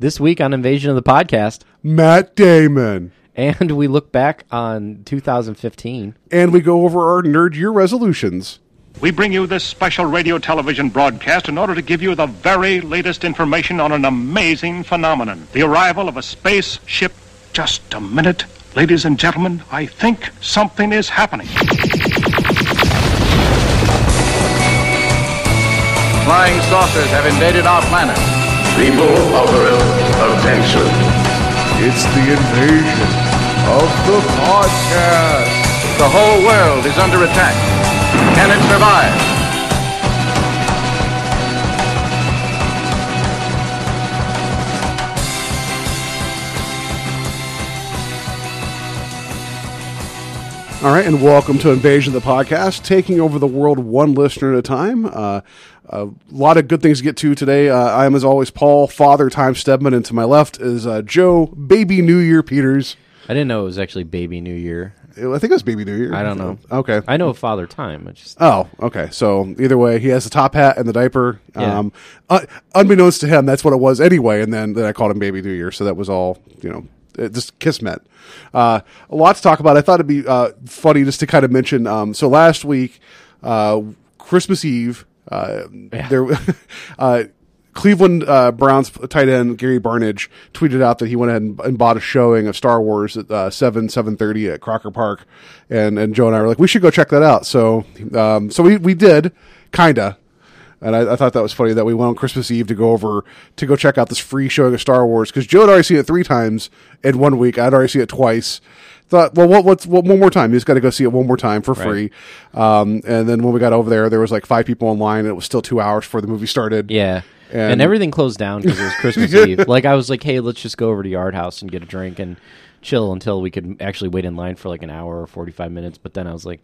This week on Invasion of the Podcast, Matt Damon. and we look back on 2015. And we go over our nerd year resolutions. We bring you this special radio television broadcast in order to give you the very latest information on an amazing phenomenon the arrival of a spaceship. Just a minute, ladies and gentlemen, I think something is happening. Flying saucers have invaded our planet. People of Earth, attention. It's the invasion of the podcast. The whole world is under attack. Can it survive? All right, and welcome to Invasion of the Podcast, taking over the world one listener at a time. Uh, a lot of good things to get to today. Uh, I am, as always, Paul, Father Time Stedman, and to my left is uh, Joe, Baby New Year Peters. I didn't know it was actually Baby New Year. I think it was Baby New Year. I don't know. Okay. I know Father Time. I just Oh, okay. So either way, he has the top hat and the diaper. Yeah. Um, un- unbeknownst to him, that's what it was anyway. And then, then I called him Baby New Year, so that was all you know, it just kismet. Uh, a lot to talk about. I thought it'd be uh, funny just to kind of mention. Um, so last week, uh, Christmas Eve, uh, there, uh, Cleveland uh, Browns tight end Gary Barnidge tweeted out that he went ahead and, and bought a showing of Star Wars at uh, seven seven thirty at Crocker Park, and and Joe and I were like, we should go check that out. So um, so we we did kinda. And I, I thought that was funny that we went on Christmas Eve to go over to go check out this free showing of Star Wars because Joe had already seen it three times in one week. I'd already seen it twice. Thought, well, what, what's what, one more time? You just got to go see it one more time for free. Um, and then when we got over there, there was like five people online, and it was still two hours before the movie started. yeah. And, And- everything closed down because it was Christmas Eve. Like I was like, hey, let's just go over to Yard House and get a drink and chill until we could actually wait in line for like an hour or 45 minutes. But then I was like,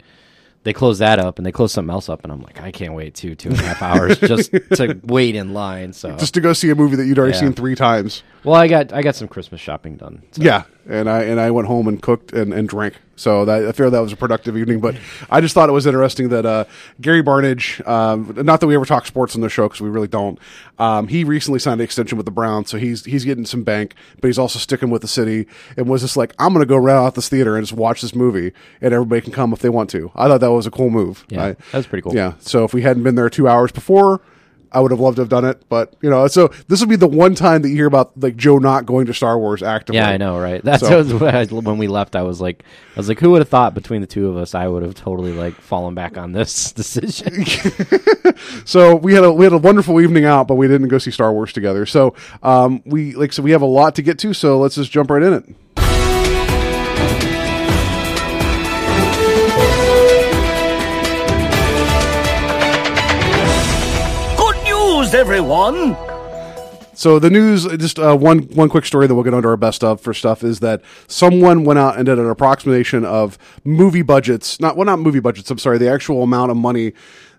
they closed that up and they closed something else up, and I'm like, I can't wait two two and a half hours just to wait in line. So just to go see a movie that you'd already Yeah. seen three times. Well, I got I got some Christmas shopping done. So. Yeah, and I and I went home and cooked and, and drank. So that, I feel that was a productive evening. But I just thought it was interesting that uh, Gary Barnidge, um, not that we ever talk sports on the show because we really don't. Um, he recently signed an extension with the Browns, so he's he's getting some bank, but he's also sticking with the city. And was just like, I'm going to go round out this theater and just watch this movie, and everybody can come if they want to. I thought that was a cool move. Yeah, I- that was pretty cool. Yeah. So if we hadn't been there two hours before. I would have loved to have done it, but you know, so this would be the one time that you hear about like Joe not going to Star Wars actively. Yeah, I know, right? That's So- I- when we left. I was like, I was like, who would have thought between the two of us, I would have totally like fallen back on this decision. So we had a we had a wonderful evening out, but we didn't go see Star Wars together. So um, we like so we have a lot to get to. So let's just jump right in it. Everyone! So the news, just uh, one one quick story that we'll get onto our best of for stuff is that someone went out and did an approximation of movie budgets. Not well, not movie budgets. I'm sorry, the actual amount of money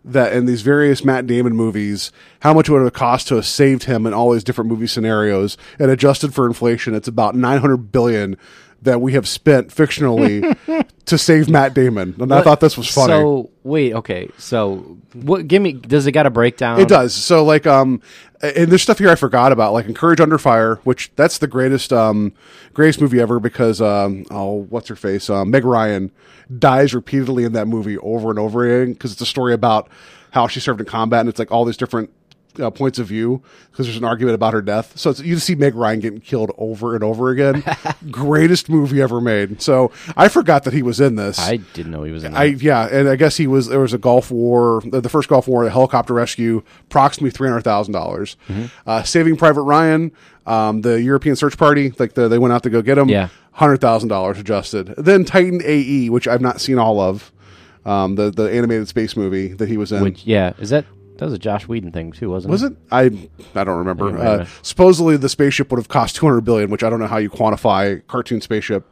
that in these various Matt Damon movies, how much would it have cost to have saved him in all these different movie scenarios and adjusted for inflation? It's about 900 billion that we have spent fictionally to save Matt Damon, and I thought this was funny. So wait, okay. So what? Give me. Does it got a breakdown? It does. So like um and there's stuff here I forgot about, like in Courage Under Fire, which that's the greatest um greatest movie ever because um oh what's her face? Um Meg Ryan dies repeatedly in that movie over and over again because it's a story about how she served in combat and it's like all these different uh, points of view because there's an argument about her death. So it's, you see Meg Ryan getting killed over and over again. Greatest movie ever made. So I forgot that he was in this. I didn't know he was in. I that. yeah, and I guess he was there was a Gulf War, the the first Gulf War, a helicopter rescue, approximately three hundred thousand dollars. Mm-hmm. Uh, Saving Private Ryan, um, the European search party, like the, they went out to go get him. Yeah. hundred thousand dollars adjusted. Then Titan AE, which I've not seen all of, um, the the animated space movie that he was in. Which yeah, is that that was a Joss Whedon thing too, wasn't it? was it? it? I I don't remember. Yeah, Uh, right. supposedly the spaceship would have cost two hundred billion, which I don't know how you quantify cartoon spaceship.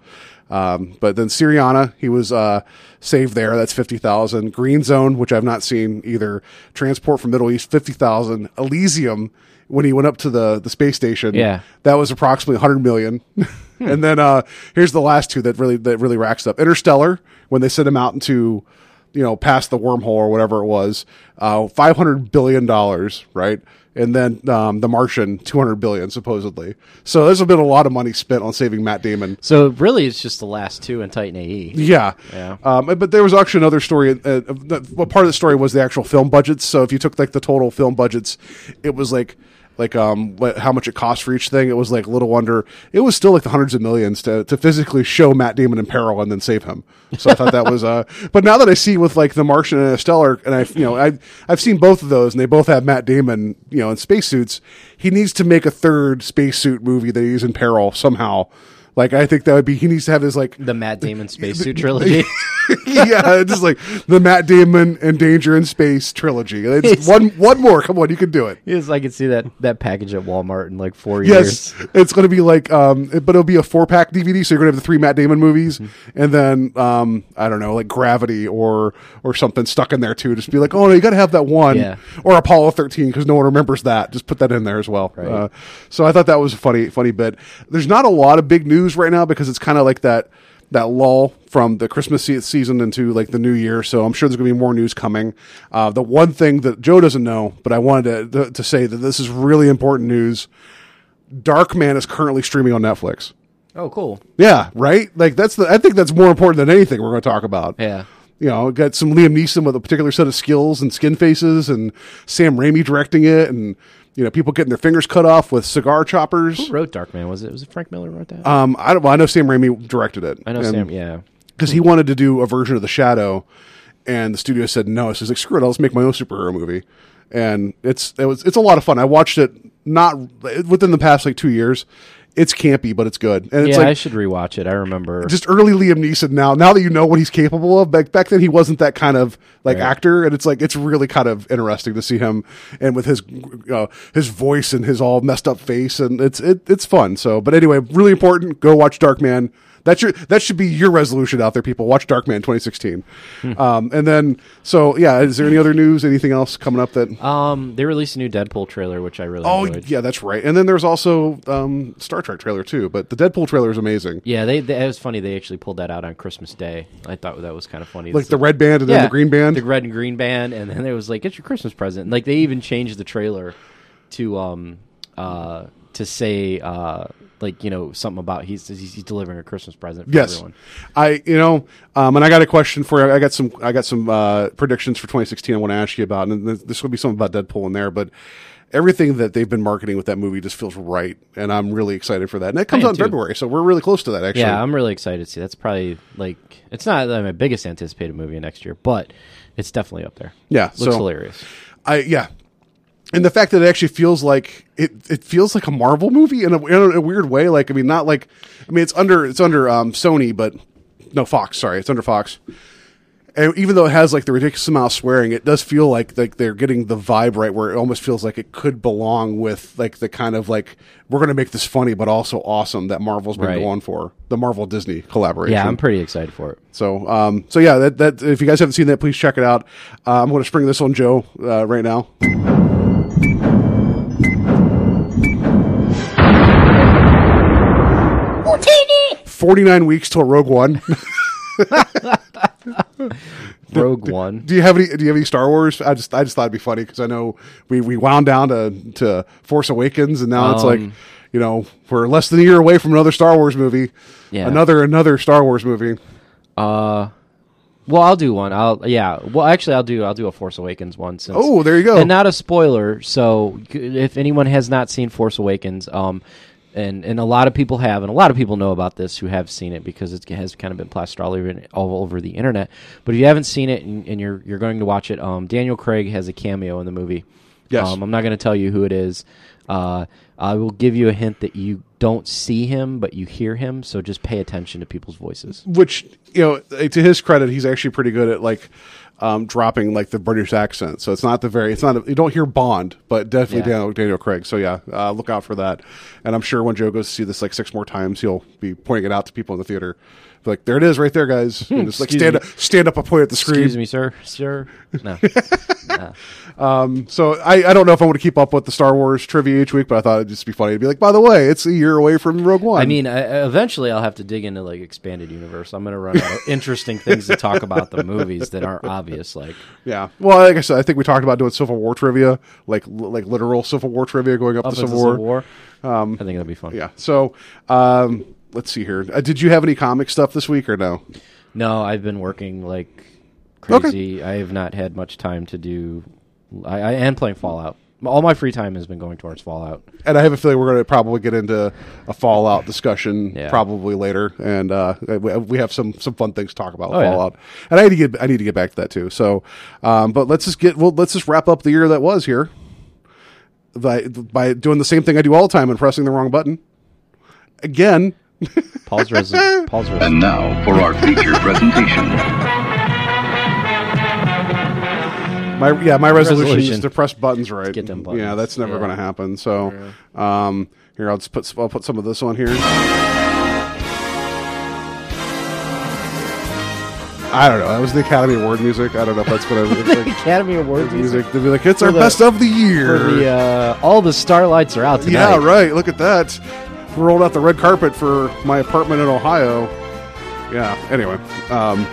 Um, but then Syriana, he was uh, saved there. That's fifty thousand. Green Zone, which I've not seen either. Transport from Middle East, fifty thousand. Elysium, when he went up to the the space station, Yeah. that was approximately hundred million. and then uh, here's the last two that really that really racks up. Interstellar, when they sent him out into you know past the wormhole or whatever it was, uh, five hundred billion dollars, right? and then um, The Martian, two hundred billion supposedly. So there's been a lot of money spent on saving Matt Damon. So really, it's just the last two in Titan AE. Yeah, Yeah. Um, but there was actually another story. Uh, that- part of the story was the actual film budgets. So if you took like the total film budgets, it was like like um what, how much it cost for each thing. It was like a little under. It was still like the hundreds of millions to to physically show Matt Damon in peril and then save him. So I thought that was uh. But now that I see with like the Martian and Stellar, and I you know I I've seen both of those, and they both have Matt Damon you know in spacesuits. He needs to make a third spacesuit movie that he's in peril somehow. Like I think that would be he needs to have his like The Matt Damon spacesuit trilogy. yeah, just like the Matt Damon and Danger in Space trilogy. It's It's- one one more. Come on, you can do it. yes, I can see that that package at Walmart in like four years. Yes, it's going to be like, um, it- but it'll be a four pack DVD. So you're going to have the three Matt Damon movies, Mm-hmm. and then um, I don't know, like Gravity or or something stuck in there too. Just be like, oh no, you got to have that one, Yeah. or Apollo 13 because no one remembers that. Just put that in there as well. Right. Uh, so I thought that was a funny funny bit. There's not a lot of big news right now because it's kind of like that that lull from the Christmas season into like the new year. So I'm sure there's going to be more news coming. Uh, the one thing that Joe doesn't know, but I wanted to, to, to say that this is really important news. Darkman is currently streaming on Netflix. Oh, cool. Yeah, right. Like that's the. I think that's more important than anything we're going to talk about. Yeah. You know, got some Liam Neeson with a particular set of skills and skin faces, and Sam Raimi directing it, and you know, people getting their fingers cut off with cigar choppers. Who wrote Darkman? Was it was it Frank Miller wrote that? Um, I don't. Well, I know Sam Raimi directed it. I know and- Sam. Yeah. because he wanted to do a version of the Shadow, and the studio said no. So he's like, screw it, I'll just make my own superhero movie. And it's it was it's a lot of fun. I watched it not within the past like two years. It's campy, but it's good. And it's yeah, like I should rewatch it. I remember. just early Liam Neeson now. Now that you know what he's capable of, back back then he wasn't that kind of like Right. actor, and it's like it's really kind of interesting to see him and with his uh, his voice and his all messed up face, and it's it, it's fun. So, but anyway, really important. Go watch Darkman. That should that should be your resolution out there, people. Watch Darkman 2016. Hmm. Um, and then, so yeah, is there any other news? Anything else coming up that? um, they released a new Deadpool trailer, which I really Oh enjoyed. yeah, that's right. And then there's also um, Star Trek trailer too. But the Deadpool trailer is amazing. Yeah, they, they it was funny. They actually pulled that out on Christmas Day. I thought that was kind of funny. Like It's the red band and then the green band. the red and green band, and then it was like, "It's your Christmas present." Like they even changed the trailer to um uh to say uh like you know something about he's he's, he's delivering a Christmas present for Yes, everyone. I you know, um, and I got a question for you. I got some I got some uh, predictions for 2016. I want to ask you about, and this- will be something about Deadpool in there, but. Everything that they've been marketing with that movie just feels right, and I'm really excited for that. And it comes out in. February, so we're really close to that. Actually, Yeah, I'm really excited to see. That's probably like it's not like, my biggest anticipated movie next year, but it's definitely up there. Yeah, looks so- hilarious. I yeah, and the fact that it actually feels like it it feels like a Marvel movie in a, in a weird way. Like I mean, not like I mean it's under it's under um, Sony, but no Fox. Sorry, it's under Fox. And even though it has like the ridiculous amount of swearing, it does feel like like they're getting the vibe right, where it almost feels like it could belong with like the kind of like we're going to make this funny but also awesome that Marvel's been Right. going for the Marvel Disney collaboration. Yeah, I'm pretty excited for it. So, um, so yeah, that, that if you guys haven't seen that, please check it out. Uh, I'm going to spring this on Joe uh, right now. Forty nine weeks till Rogue One. Rogue One. do you have any? Do you have any Star Wars? I just I just thought it'd be funny because I know we we wound down to to Force Awakens, and now it's like Um, you know we're less than a year away from another Star Wars movie. Yeah. another another Star Wars movie. Uh, well, I'll do one. I'll yeah. Well, actually, I'll do I'll do a Force Awakens one. Since, Oh, there you go. And not a spoiler. So if anyone has not seen Force Awakens, um, and and a lot of people have, and a lot of people know about this who have seen it because it has kind of been plastered all over all over the internet. But if you haven't seen it and, and you're you're going to watch it, um, Daniel Craig has a cameo in the movie. Yes. Um, I'm not going to tell you who it is. Uh, I will give you a hint that you don't see him, but you hear him. So just pay attention to people's voices. which you know to his credit he's actually pretty good at like um, dropping like the british accent so it's not the very it's not a, you don't hear bond but definitely Yeah. daniel, daniel craig so yeah uh, look out for that and i'm sure when joe goes to see this like six more times he'll be pointing it out to people in the theater like there it is right there guys and just like stand me. up stand up and point at the screen Excuse me, sir. Sir. No. Um so I, I don't know if i want to keep up with the star wars trivia each week but i thought it'd just be funny to be like by the way it's a year away from rogue one I mean, I, eventually I'll have to dig into like expanded universe. I'm going to run out of interesting things to talk about the movies that aren't obvious. Like, Yeah. Well, like I said, I think we talked about doing Civil War trivia, like like literal Civil War trivia going up, up into Civil War. War. I think that'd be fun. Yeah. So, um, let's see here. Uh, did you have any comic stuff this week or no? No, I've been working like crazy. I have not had much time to do. I, I am playing Fallout. All my free time has been going towards Fallout. And I have a feeling we're going to probably get into a Fallout discussion Yeah. probably later, and uh, we we have some some fun things to talk about with Oh, yeah. Fallout. And I need to get I need to get back to that too. So, um, but let's just get well, let's just wrap up the year that was here by by doing the same thing I do all the time and pressing the wrong button again. Paul's res- Paul's res- And now for our feature presentation. My yeah, my resolution, is to press buttons right. Get them buttons. Yeah, that's never Yeah. going to happen. So, um, here I'll just put I'll put some of this on here. I don't know. That was the Academy Award music. I don't know if that's going to like, Academy Awards music. music. They'll be like, it's our the- best of the year. For the, uh, all the starlights are out tonight. yeah, right. Look at that. Rolled out the red carpet for my apartment in Ohio. Yeah. Anyway, um,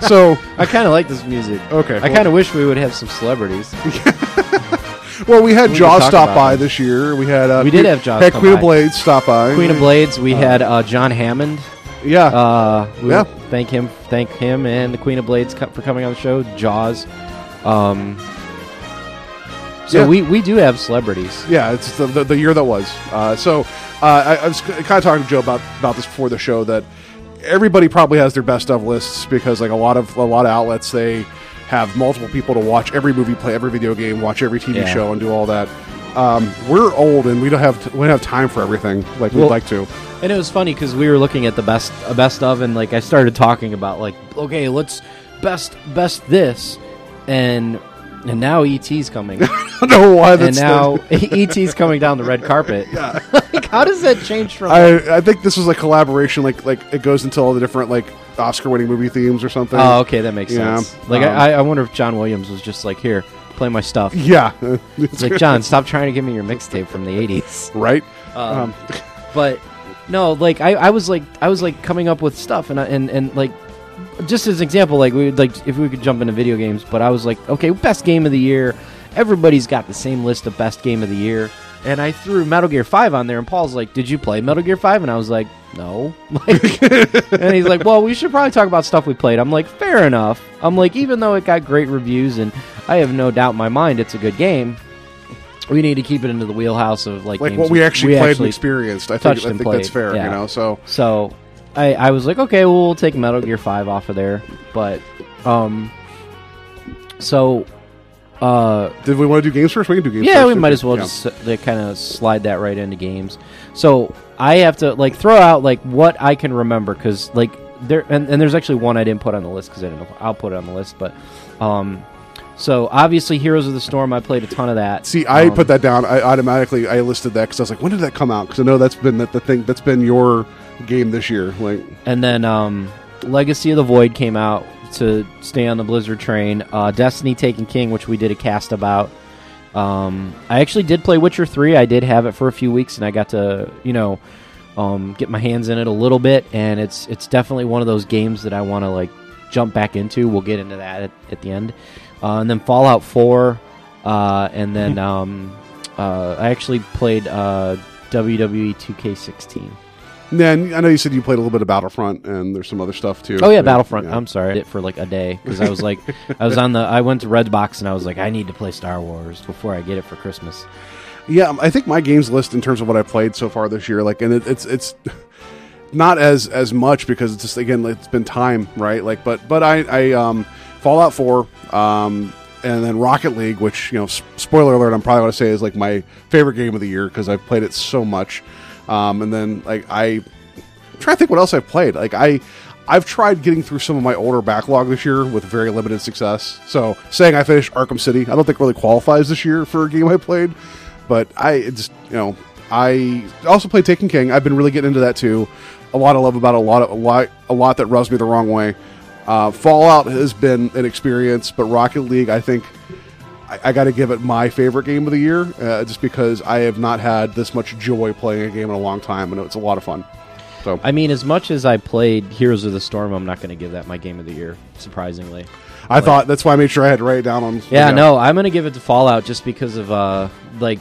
so I kind of like this music. Okay, I well- kind of wish we would have some celebrities. well, we had We Jaws talk stop about by this year. We had uh, We did Queen- have Jaws Had come Queen of by. Blades stop by. Queen of Blades. We had uh, John Hammond. Yeah. Uh, we Yeah. Thank him. Thank him and the Queen of Blades co- for coming on the show. Jaws. Um. So Yeah. we we do have celebrities. Yeah, it's the, the, the year that was. Uh, so uh, I, I was kind of talking to Joe about about this before the show that everybody probably has their best of lists because like a lot of a lot of outlets they have multiple people to watch every movie, play every video game, watch every TV Yeah. show, and do all that. Um, we're old and we don't have we don't have time for everything like we'd Well- like to. And it was funny because we were looking at the best uh, best of, and like I started talking about like, okay, let's best best this, and and now ET's coming, I don't know why and that's now ET's coming down the red carpet. like, how does that change from? I, I think this was a collaboration like like it goes into all the different like Oscar winning movie themes or something. oh, okay, that makes Yeah, sense. Like um, I, I wonder if John Williams was just like, here, play my stuff. yeah, It's like John, stop trying to give me your mixtape from the '80s. right. Um, but no, like I, I was like I was like coming up with stuff and I, and and like just as an example, like we would like if we could jump into video games, but I was like, okay, best game of the year. Everybody's got the same list of best game of the year, and I threw Metal Gear Five on there, and Paul's like, "Did you play Metal Gear 5? And I was like, "No." Like, and he's like, "Well, we should probably talk about stuff we played." I'm like, "Fair enough." I'm like, even though it got great reviews, and I have no doubt in my mind it's a good game. We need to keep it into the wheelhouse of like like games what we actually we played actually and experienced. I think, I think that's fair, yeah. you know. So So I, I was like, okay, well, we'll take Metal Gear Five off of there, but um, so uh, did we want to do games first? We can do games. yeah, first, we might as well yeah. just like, kind of slide that right into games. So I have to like throw out like what I can remember because like there and, and there's actually one I didn't put on the list because I didn't know I'll put it on the list, but um, so obviously Heroes of the Storm, I played a ton of that. See, I Um, put that down. I automatically I listed that because I was like, when did that come out? Because I know that's been the, the thing that's been your game this year. Like, And then um, Legacy of the Void came out to stay on the Blizzard train. Uh, Destiny Taken King, which we did a cast about. Um, I actually did play Witcher 3. I did have it for a few weeks, and I got to, you know, um, get my hands in it a little bit. And it's it's definitely one of those games that I want to like jump back into. We'll get into that at, at the end. Uh, and then Fallout 4, uh, and then um, uh, I actually played uh, WWE 2K16. Then I know you said you played a little bit of Battlefront, and there's some other stuff too. Oh yeah, Battlefront. Yeah. I'm sorry, I did it for like a day because I was like, I was on the, I went to Redbox and I was like, I need to play Star Wars before I get it for Christmas. Yeah, I think my games list in terms of what I played so far this year, like, and it, it's it's not as as much because it's just again it's been time, right? Like, but but I I um Fallout Four, um, and then Rocket League, which you know, spoiler alert, I'm probably going to say is like my favorite game of the year because I've played it so much. Um, and then like I trying to think what else I've played. Like I. I've tried getting through some of my older backlog this year with very limited success. So saying I finished Arkham City, I don't think really qualifies this year for a game I played. But I just you know I also played Taken King. I've been really getting into that too. A lot of love about a lot of a lot a lot that rubs me the wrong way. Uh, Fallout has been an experience, but Rocket League I think I, I got to give it my favorite game of the year, uh, just because I have not had this much joy playing a game in a long time, and it's a lot of fun. So I mean, as much as I played Heroes of the Storm, I'm not going to give that my game of the year. Surprisingly, I thought that's why I made sure I had to write it down on. Yeah, no, I'm gonna give it to Fallout just because of uh like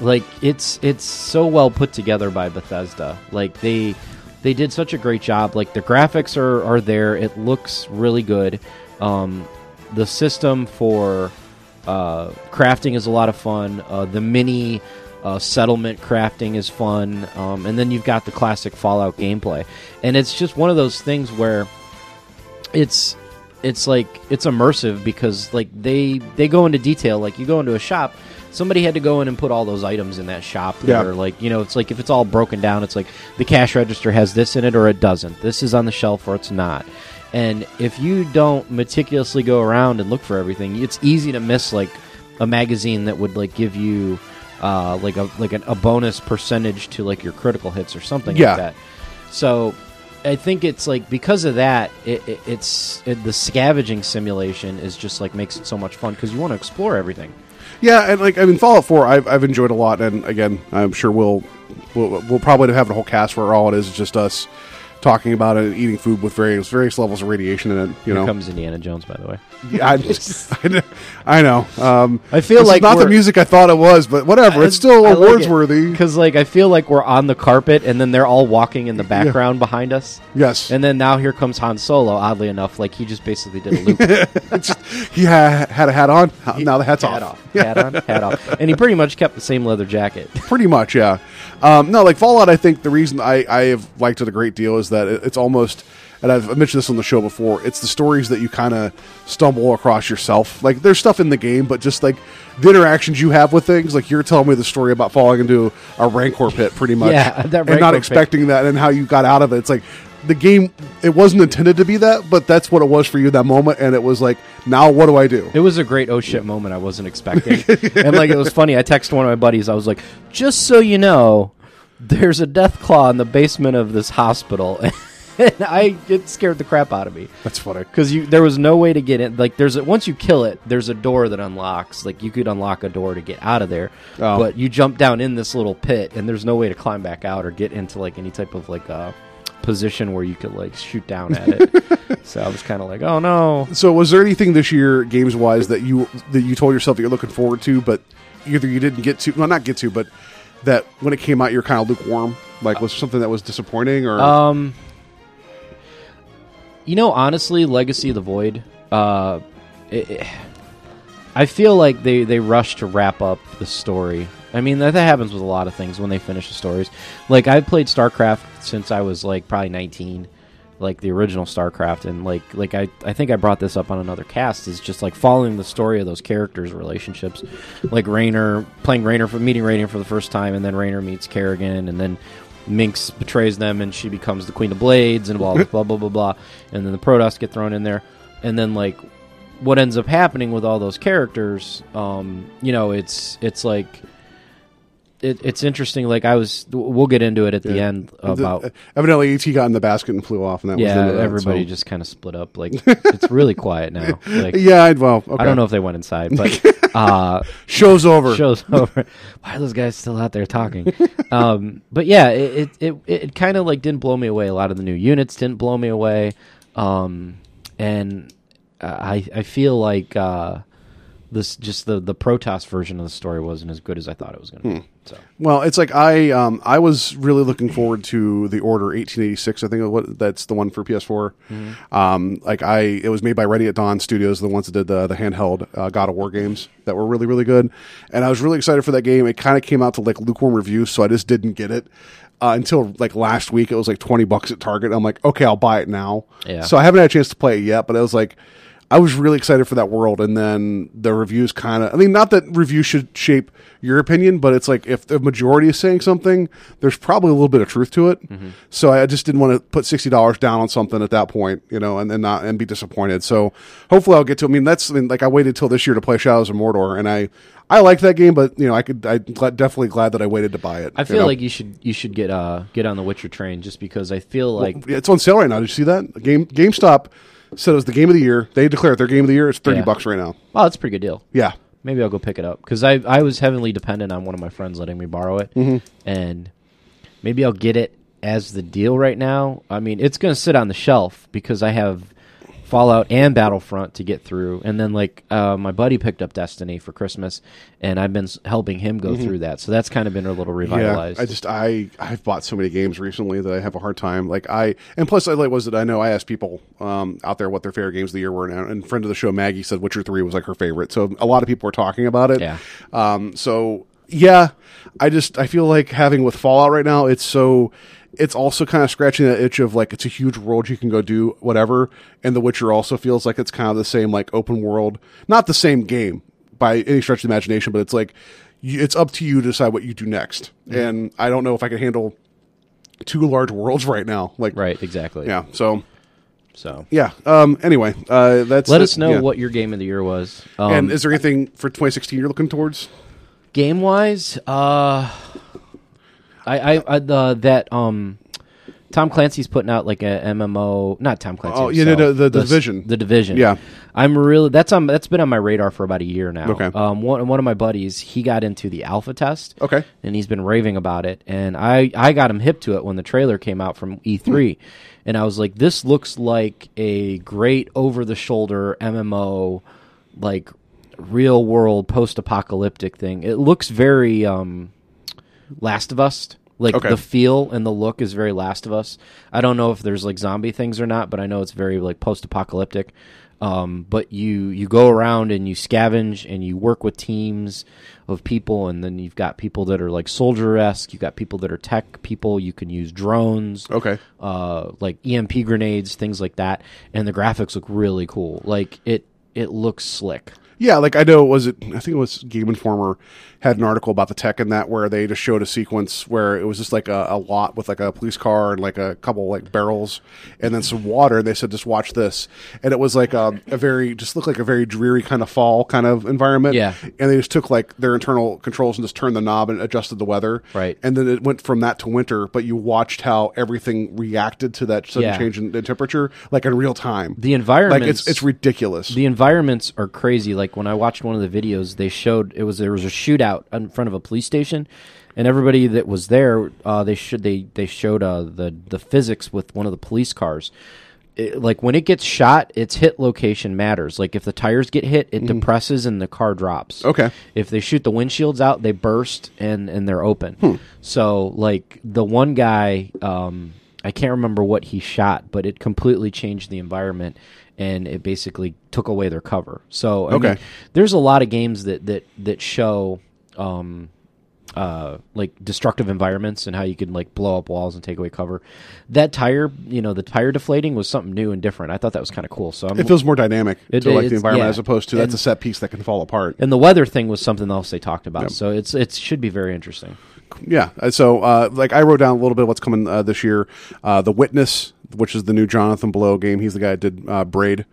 like it's it's so well put together by Bethesda. Like they they did such a great job. Like the graphics are are there. It looks really good. Um, the system for uh, crafting is a lot of fun. Uh, the mini uh, settlement crafting is fun, um, and then you've got the classic Fallout gameplay, and it's just one of those things where it's it's like it's immersive because like they they go into detail. Like you go into a shop somebody had to go in and put all those items in that shop Yeah. are like you know it's like if it's all broken down it's like the cash register has this in it or it doesn't this is on the shelf or it's not and if you don't meticulously go around and look for everything it's easy to miss like a magazine that would like give you uh, like a like an, a bonus percentage to like your critical hits or something Yeah. like that so I think it's like because of that, it, it, it's it, the scavenging simulation is just like makes it so much fun because you want to explore everything. Yeah, and like I mean, Fallout Four, I've, I've enjoyed a lot, and again, I'm sure we'll we'll, we'll probably have a whole cast where all it is is just us talking about it, and eating food with various various levels of radiation in it. You Here know, comes Indiana Jones, by the way. yeah, I, just- I know. Um, I feel this is like not the music I thought it was, but whatever. It's still awards worthy. because like I feel like we're on the carpet and then they're all walking in the background behind us. Yes, And then now here comes Han Solo. Oddly enough, like he just basically did a loop. he ha- had a hat on. now the hat's hat off. off, hat on, hat off, and he pretty much kept the same leather jacket. Pretty much, yeah. Um, no, like Fallout. I think the reason I, I have liked it a great deal is that it's almost, and I've mentioned this on the show before. It's the stories that you kind of stumble across yourself. Like there's stuff in the game, but just like the interactions you have with things. Like you're telling me the story about falling into a rancor pit, pretty much, Yeah, and not Rancor pit. expecting that, and how you got out of it. It's like the game. It wasn't intended to be that, but that's what it was for you that moment, and it was like, now what do I do? It was a great oh shit moment I wasn't expecting. and like it was funny, I texted one of my buddies, I was like, just so you know, there's a Deathclaw in the basement of this hospital. and I it scared the crap out of me. That's funny. Because you there was no way to get in like there's a once you kill it, there's a door that unlocks. Like you could unlock a door to get out of there. Oh. But you jump down in this little pit and there's no way to climb back out or get into like any type of like uh position where you could like shoot down at it. so I was kinda like, Oh no. So, was there anything this year, games wise, that you that you told yourself that you're looking forward to, but either you didn't get to, well, not get to, but that when it came out, you're kind of lukewarm? Like, was something that was disappointing, or Um, you know, honestly, Legacy of the Void. Uh, it, it- I feel like they they rush to wrap up the story. I mean, that, that happens with a lot of things when they finish the stories. Like I've played StarCraft since I was like probably 19, like the original StarCraft, and like like I I think I brought this up on another cast. Is just like following the story of those characters' relationships, like Raynor playing Raynor for meeting Raynor for the first time, and then Raynor meets Kerrigan, and then Mengsk betrays them, and she becomes the Queen of Blades, and blah blah blah blah blah blah, and then the Protoss get thrown in there, and then like what ends up happening with all those characters, um, you know, it's it's like it, it's interesting. Like I was, we'll get into it at the Yeah. end The- about evidently ET got in the basket and flew off, and that was the yeah, of that, everybody so- just kind of split up. Like it's really quiet now. Like yeah, I'd, well, okay. I don't know if they went inside, but uh, Show's over. show's over. Why are those guys still out there talking? um, but yeah, it it, it, it kind of like didn't blow me away. A lot of the new units didn't blow me away, um, and uh, I I feel like uh, this just the the Protoss version of the story wasn't as good as I thought it was going to Hmm. be. So Well, it's like I um, I was really looking forward to the Order 1886. I think what that's the one for PS4. Um, like I, it was made by Ready at Dawn Studios, the ones that did the the handheld uh, God of War games that were really really good. And I was really excited for that game. It kind of came out to like lukewarm reviews, so I just didn't get it. Uh, until like last week, it was like twenty bucks at Target. I'm like, okay, I'll buy it now. Yeah. So I haven't had a chance to play it yet, but I was like, I was really excited for that world, and then the reviews kind of. I mean, not that reviews should shape your opinion, but it's like if the majority is saying something, there's probably a little bit of truth to it. So I just didn't want to put sixty dollars down on something at that point, you know, and then not and be disappointed. So hopefully I'll get to. I mean, that's I mean, like I waited till this year to play Shadows of Mordor, and I I liked that game, but you know, I could I'm definitely glad that I waited to buy it. I you feel know? like you should you should get uh get on the Witcher train just because I feel like Yeah, it's on sale right now. Did you see that? Game GameStop said it was the game of the year. They declared their game of the year. It's thirty Yeah. bucks right now. oh that's a pretty good deal. Yeah. Maybe I'll go pick it up because I I was heavily dependent on one of my friends letting me borrow it, Mm-hmm. and maybe I'll get it as the deal right now. I mean, it's going to sit on the shelf because I have Fallout and Battlefront to get through, and then like uh, my buddy picked up Destiny for Christmas, and I've been s- helping him go through that. So that's kind of been a little revitalized. Mm-hmm. Yeah, I just I I've bought so many games recently that I have a hard time. Like I and plus I like was that I know I asked people um, out there what their favorite games of the year were, and, and friend of the show Maggie said Witcher Three was like her favorite. So a lot of people were talking about it. Yeah. Um. So yeah, I just I feel like having with Fallout right now, it's so. It's also kind of scratching that itch of like it's a huge world you can go do whatever, and The Witcher also feels like it's kind of the same like open world, not the same game by any stretch of the imagination, but it's like it's up to you to decide what you do next. Mm-hmm. And I don't know if I can handle two large worlds right now. Like, right, exactly. yeah. So, So yeah. Um. Anyway, uh, that's let it. us know Yeah. what your game of the year was. Um, And is there anything for 2016 you're looking towards? game wise, uh, I, I, I the that um. Tom Clancy's putting out like a MMO, not Tom Clancy. Oh, yeah, himself, no, the- the Division. the division. Yeah. I'm really that's on that's been on my radar for about a year now. Okay. Um, one one of my buddies he got into the alpha test. Okay. and he's been raving about it, and I I got him hip to it when the trailer came out from E3, and I was like, this looks like a great over the shoulder MMO, like real world post apocalyptic thing. It looks very um, Last of Us. Like Okay. the feel and the look is very Last of Us. I don't know if there's like zombie things or not, but I know it's very like post-apocalyptic. Um, but you you go around and you scavenge and you work with teams of people, and then you've got people that are like soldier esque. You've got people that are tech people. You can use drones Okay. uh, like EMP grenades, things like that, and the graphics look really cool. Like it, it looks slick. Yeah, like I know, was it? I think it was Game Informer had an article about the tech in that where they just showed a sequence where it was just like a, a lot with like a police car and like a couple like barrels and then some water. And they said, just watch this, and it was like a, a very just looked like a very dreary kind of fall kind of environment. Yeah. and they just took like their internal controls and just turned the knob and adjusted the weather. Right. and then it went from that to winter. But you watched how everything reacted to that sudden Yeah. change in, in temperature, like in real time. The environment like it's it's ridiculous. the environments are crazy. Like when I watched one of the videos, they showed it was there was a shootout in front of a police station, and everybody that was there, uh, they should they they showed uh, the the physics with one of the police cars. It- like when it gets shot, its hit location matters. Like if the tires get hit, it depresses and the car drops. Okay. If they shoot the windshields out, they burst and and they're open. So like the one guy, um, I can't remember what he shot, but it completely changed the environment and it basically took away their cover. So I Okay. mean, there's a lot of games that that that show. Um, uh, like destructive environments and how you can like blow up walls and take away cover. That tire, you know, the tire deflating was something new and different. I thought that was kind of cool. So I'm, It feels more dynamic It- to like the environment yeah. as opposed to that's And- a set piece that can fall apart. and the weather thing was something else they talked about. So it's it should be very interesting. Yeah. uh, So, uh, like, I wrote down a little bit of what's coming uh, this year. Uh, the Witness, which is the new Jonathan Blow game. He's the guy that did uh, Braid.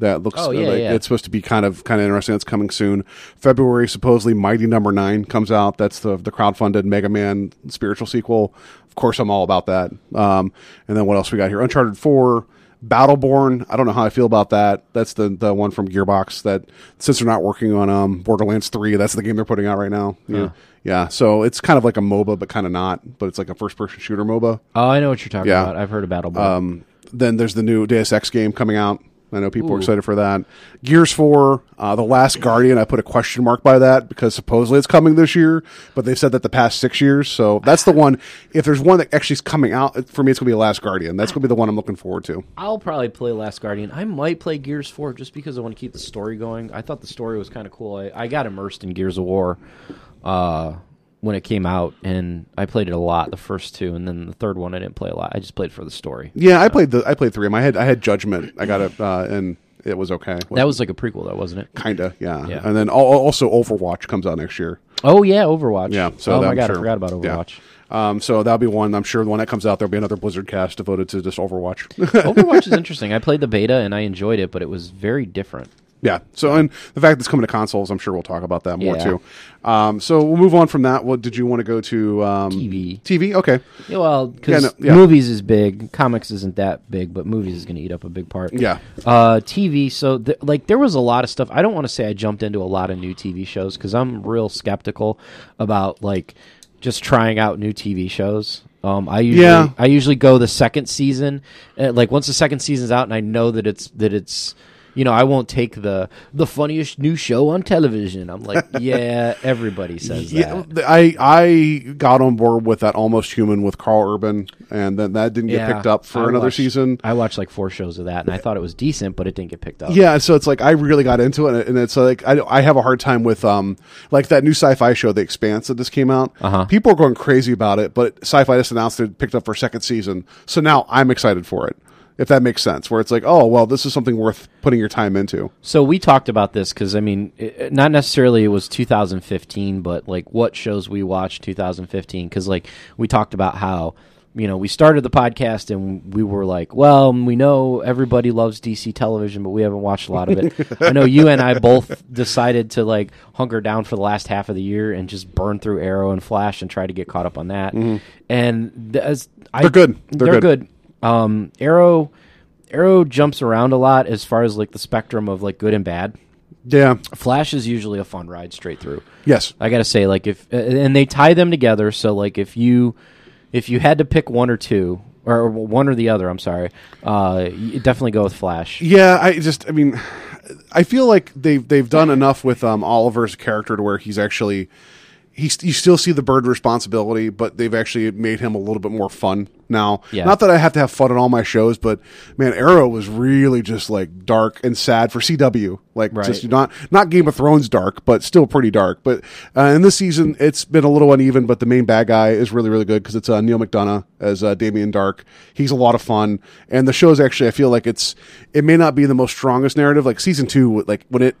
That looks Oh, yeah, like yeah. it's supposed to be kind of kind of interesting. That's coming soon. February, supposedly, Mighty Number Nine comes out. That's the the crowdfunded Mega Man spiritual sequel. Of course, I'm all about that. Um, and then what else we got here? Uncharted Four, Battleborn. I don't know how I feel about that. That's the the one from Gearbox. That since they're not working on um, Borderlands Three, that's the game they're putting out right now. Yeah, yeah. So it's kind of like a MOBA, but kind of not. But it's like a first person shooter MOBA. Oh, I know what you're talking Yeah. about. I've heard of Battleborn. Um, then there's the new Deus Ex game coming out. I know people are excited for that. Gears 4, uh, The Last Guardian, I put a question mark by that because supposedly it's coming this year, but they've said that the past six years. So that's the one. If there's one that actually is coming out, for me, it's going to be The Last Guardian. That's going to be the one I'm looking forward to. I'll probably play Last Guardian. I might play Gears 4 just because I want to keep the story going. I thought the story was kind of cool. I, I got immersed in Gears of War uh, when it came out, and I played it a lot, the first two, and then the third one I didn't play a lot. I just played for the story. Yeah, I played the I played three of them. I had I had Judgment. I got it, uh, and it was okay. That was like a prequel, though, wasn't it? kinda yeah. Yeah. And then al- also Overwatch comes out next year. Oh, yeah, Overwatch. Yeah. So oh, that my I'm God, sure- I forgot about yeah. Overwatch. Um, so that'll be one. I'm sure the one that comes out, there'll be another Blizzard cast devoted to just Overwatch. Overwatch is interesting. I played the beta, and I enjoyed it, but it was very different. Yeah. So, and the fact that it's coming to consoles, I'm sure we'll talk about that more Yeah. too. Um, so we'll move on from that. What did you want to go to? Um, TV. TV. Okay. Yeah, well, because Yeah, no, yeah. movies is big, comics isn't that big, but movies is going to eat up a big part. Yeah. Uh, TV. So, th- like, there was a lot of stuff. I don't want to say I jumped into a lot of new TV shows because I'm real skeptical about like just trying out new TV shows. Um, I usually Yeah. I usually go the second season, uh, like once the second season's out, and I know that it's that it's. You know, I won't take the the funniest new show on television. I'm like, yeah, everybody says Yeah, that. I I got on board with that almost human with Karl Urban, and then that didn't get Yeah. picked up for I another watched- season. I watched like four shows of that, and I thought it was decent, but it didn't get picked up. Yeah, so it's like I really got into it, and it's like I, I have a hard time with um like that new sci-fi show, The Expanse, that just came out. Uh-huh. People are going crazy about it, but Syfy just announced it picked up for a second season, so now I'm excited for it. If that makes sense, where it's like, oh well, this is something worth putting your time into. So we talked about this because I mean, it, not necessarily it was 2015, but like what shows we watched 2015. Because like we talked about how you know we started the podcast and we were like, well, we know everybody loves DC television, but we haven't watched a lot of it. I know you and I both decided to like hunker down for the last half of the year and just burn through Arrow and Flash and try to get caught up on that. And th- as I, Mm-hmm. They're good. They're They're, good. good. Um, Arrow. Arrow jumps around a lot as far as like the spectrum of like good and bad. Yeah. Flash is usually a fun ride straight through. Yes. I gotta say, like if and they tie them together, so like if you if you had to pick one or two or one or the other, I'm sorry, uh, definitely go with Flash. Yeah, I just, I mean, I feel like they've they've done enough with um, Oliver's character to where he's actually he's you still see the bird responsibility, but they've actually made him a little bit more fun now. Yeah. Not that I have to have fun in all my shows, but man, Arrow was really just like dark and sad for CW, like Right. just not not Game of Thrones dark, but still pretty dark. But uh, in this season, it's been a little uneven, but the main bad guy is really really good because it's uh, Neal McDonough as uh, Damien Darhk. He's a lot of fun, and the show's actually I feel like it's it may not be the most strongest narrative. Like season two, like when it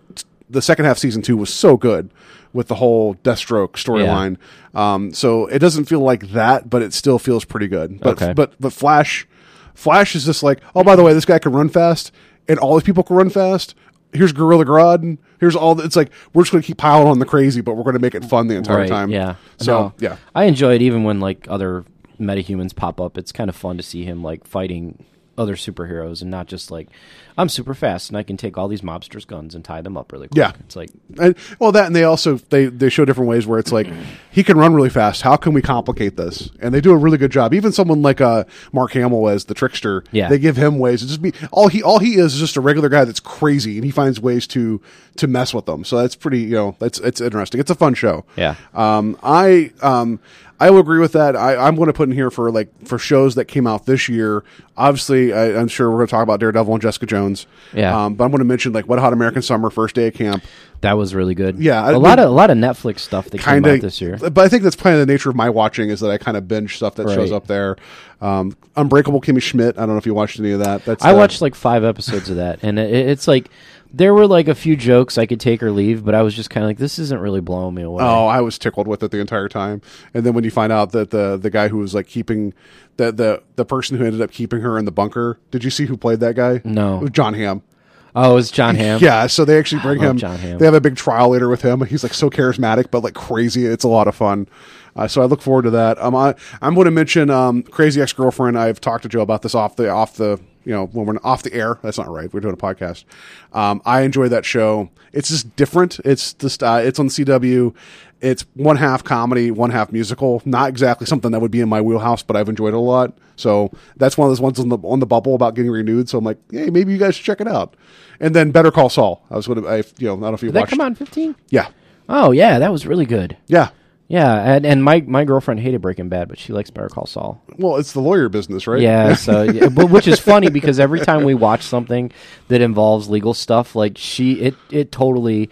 the second half of season two was so good with the whole Deathstroke storyline. Um, so it doesn't feel like that, but it still feels pretty good. But Okay. but but Flash, Flash is just like, oh, by the way, this guy can run fast, and all these people can run fast. Here's Gorilla Grodd. Here's all. The, it's like we're just going to keep piling on the crazy, but we're going to make it fun the entire right? time. Yeah. So No. yeah, I enjoy it even when like other metahumans pop up. It's kind of fun to see him like fighting other superheroes and not just like I'm super fast and I can take all these mobsters' guns and tie them up really quick. Yeah. It's like and well, that and they also they they show different ways where it's like he can run really fast. How can we complicate this? And they do a really good job. Even someone like uh, Mark Hamill as the trickster, Yeah. they give him ways to just be all he all he is is just a regular guy that's crazy, and he finds ways to to mess with them. So that's pretty you know that's it's interesting. It's a fun show. Yeah. Um, I um, I will agree with that. I, I'm going to put in here for like for shows that came out this year. Obviously, I, I'm sure we're going to talk about Daredevil and Jessica Jones. Yeah. Um, but I'm going to mention like Wet Hot American Summer, First Day of Camp. that was really good. Yeah, I a lot of a lot of Netflix stuff that kind came out this year. But I think that's kind of the nature of my watching is that I kind of binge stuff that shows up there. Um, Unbreakable Kimmy Schmidt. I don't know if you watched any of that. That's I uh, watched like five episodes of that, and it, it's like there were like a few jokes I could take or leave, but I was just kind of like, this isn't really blowing me away. Oh, I was tickled with it the entire time. And then when you find out that the the guy who was like keeping the the the person who ended up keeping her in the bunker, did you see who played that guy? No. It was John Hamm. Oh, it was John Hamm. Yeah, so they actually bring him. John Hamm. They have a big trial later with him. He's like so charismatic, but like crazy. It's a lot of fun. Uh, so I look forward to that. Um, I, I'm going to mention um, Crazy Ex Girlfriend. I've talked to Joe about this off the off the you know when we're off the air. That's not right. We're doing a podcast. Um, I enjoy that show. It's just different. It's just uh, it's on CW. It's one half comedy, one half musical. Not exactly something that would be in my wheelhouse, but I've enjoyed it a lot. So that's one of those ones on the on the bubble about getting renewed. So I'm like, hey, maybe you guys should check it out. And then Better Call Saul. I was going to, I you know, I don't know if you Did that watched. come on 15? Yeah, Oh, yeah, that was really good. yeah. Yeah, and, and my, my girlfriend hated Breaking Bad, but she likes Better Call Saul. Well, it's the lawyer business, right? Yeah, so yeah, but which is funny because every time we watch something that involves legal stuff, like she it it totally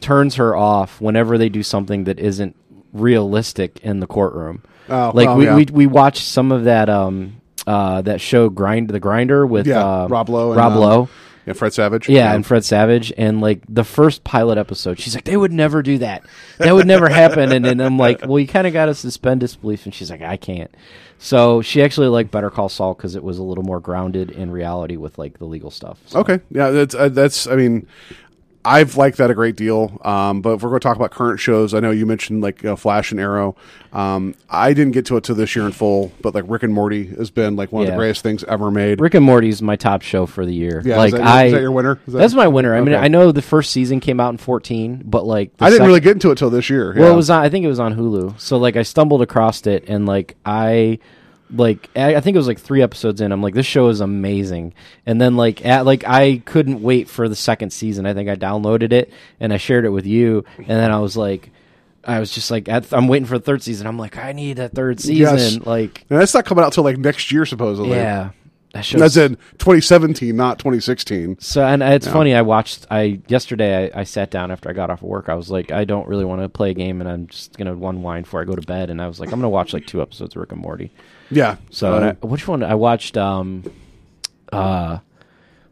turns her off whenever they do something that isn't realistic in the courtroom. Oh, like well, we, yeah. we we watched some of that um uh that show Grind the Grinder with yeah. uh, Rob Lowe. And, Rob um, Lowe. Yeah, Fred Savage. Yeah, and Fred Savage, and like the first pilot episode, she's like, "They would never do that. That would never happen." And then I'm like, "Well, you kind of got to suspend disbelief." And she's like, "I can't." So she actually liked Better Call Saul because it was a little more grounded in reality with like the legal stuff. So- Okay, yeah, that's uh, that's. I mean, I've liked that a great deal. Um, but if we're going to talk about current shows, I know you mentioned like know, Flash and Arrow. Um, I didn't get to it till this year in full, but like Rick and Morty has been like one of the greatest things ever made. Rick and Morty's my top show for the year. Yeah, is like that your- I, is that your winner? Is that- that's my winner. I mean, Okay. I know the first season came out in 14, but like I didn't really get into it till this year. Well, it was on. I think it was on Hulu. So like I stumbled across it, and like I like I think it was like three episodes in. I'm like, this show is amazing. And then like at like I couldn't wait for the second season. I think I downloaded it and I shared it with you. And then I was like, I was just like, at, I'm waiting for the third season. I'm like, I need a third season. Yes. Like, And that's not coming out till like next year, supposedly. yeah, that show. That's in 2017, not 2016. So and it's funny. I watched. I yesterday. I, I sat down after I got off of work. I was like, I don't really want to play a game, and I'm just gonna unwind before I go to bed. And I was like, I'm gonna watch like two episodes of Rick and Morty. Yeah. So and I, which one? I watched um, uh,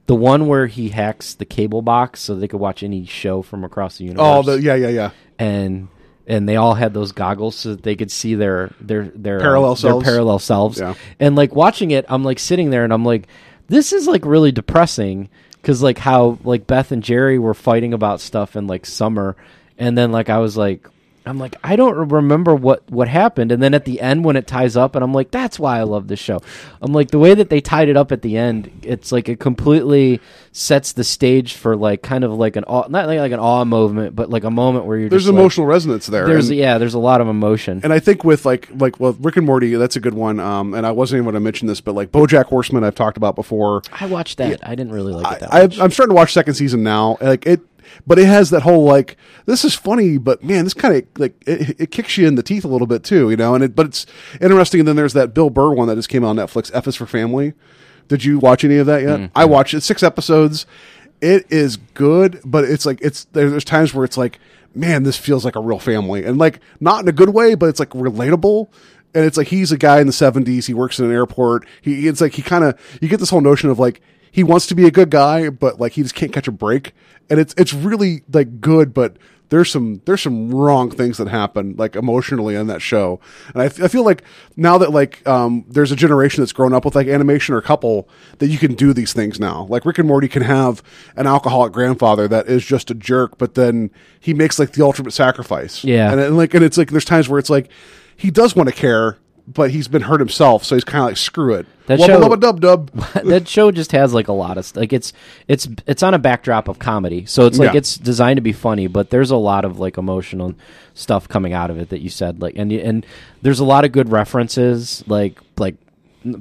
the one where he hacks the cable box so they could watch any show from across the universe. oh, the, yeah, yeah, yeah. and and they all had those goggles so that they could see their their their um, Parallel their selves. parallel selves. Yeah. And like watching it, I'm like sitting there and I'm like, this is like really depressing because like how like Beth and Jerry were fighting about stuff in like summer, and then like I was like. I'm like I don't remember what what happened, and then at the end when it ties up, and I'm like that's why I love this show. I'm like the way that they tied it up at the end, it's like it completely sets the stage for like kind of like an awe, not like, like an awe moment, but like a moment where you're There's like- emotional resonance there. there's and, yeah, there's a lot of emotion. and I think with like like well, Rick and Morty, that's a good one. Um, and I wasn't even going to mention this, but like BoJack Horseman, I've talked about before. I watched that. I didn't really like it that I, much. I'm starting to watch second season now. Like it, but it has that whole like this is funny, but man, this kind of like it, it kicks you in the teeth a little bit too, you know. And it, but it's interesting. And then there's that Bill Burr one that just came out on Netflix. F is for Family. Did you watch any of that yet? Mm-hmm. I watched it. Six episodes. It is good, but it's like it's there, there's times where it's like, man, this feels like a real family, and like not in a good way, but it's like relatable. And it's like he's a guy in the 70s. He works in an airport. He it's like he kind of you get this whole notion of like he wants to be a good guy, but like he just can't catch a break. And it's it's really like good, but there's some there's some wrong things that happen like emotionally on that show. And I I feel like now that like um there's a generation that's grown up with like animation or couple that you can do these things now. Like Rick and Morty can have an alcoholic grandfather that is just a jerk, but then he makes like the ultimate sacrifice. Yeah. and, and like and it's like there's times where it's like he does want to care. But he's been hurt himself, so he's kind of like screw it. That Wubba show- lubba dub dub. that show just has like a lot of like it's it's it's on a backdrop of comedy, so it's like Yeah. it's designed to be funny, but there's a lot of like emotional stuff coming out of it that you said like and and there's a lot of good references like like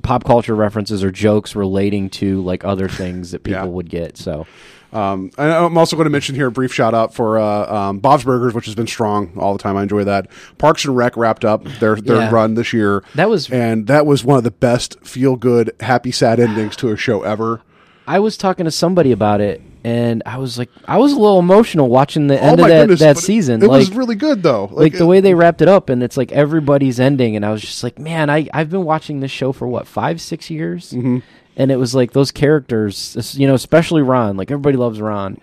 pop culture references or jokes relating to like other things that people Yeah. would get. So Um, and I'm also going to mention here a brief shout out for uh, um, Bob's Burgers, which has been strong all the time. I enjoy that. Parks and Rec wrapped up their their Yeah. run this year. That was- and that was one of the best feel good, happy, sad endings to a show ever. I was talking to somebody about it, and I was like, I was a little emotional watching the end oh of that goodness, that but it- season. It, like, was really good though. like the it- way they wrapped it up and it's like everybody's ending and i was just like man I, i've been watching this show for what five six years mm-hmm. And it was like those characters you know especially ron like everybody loves ron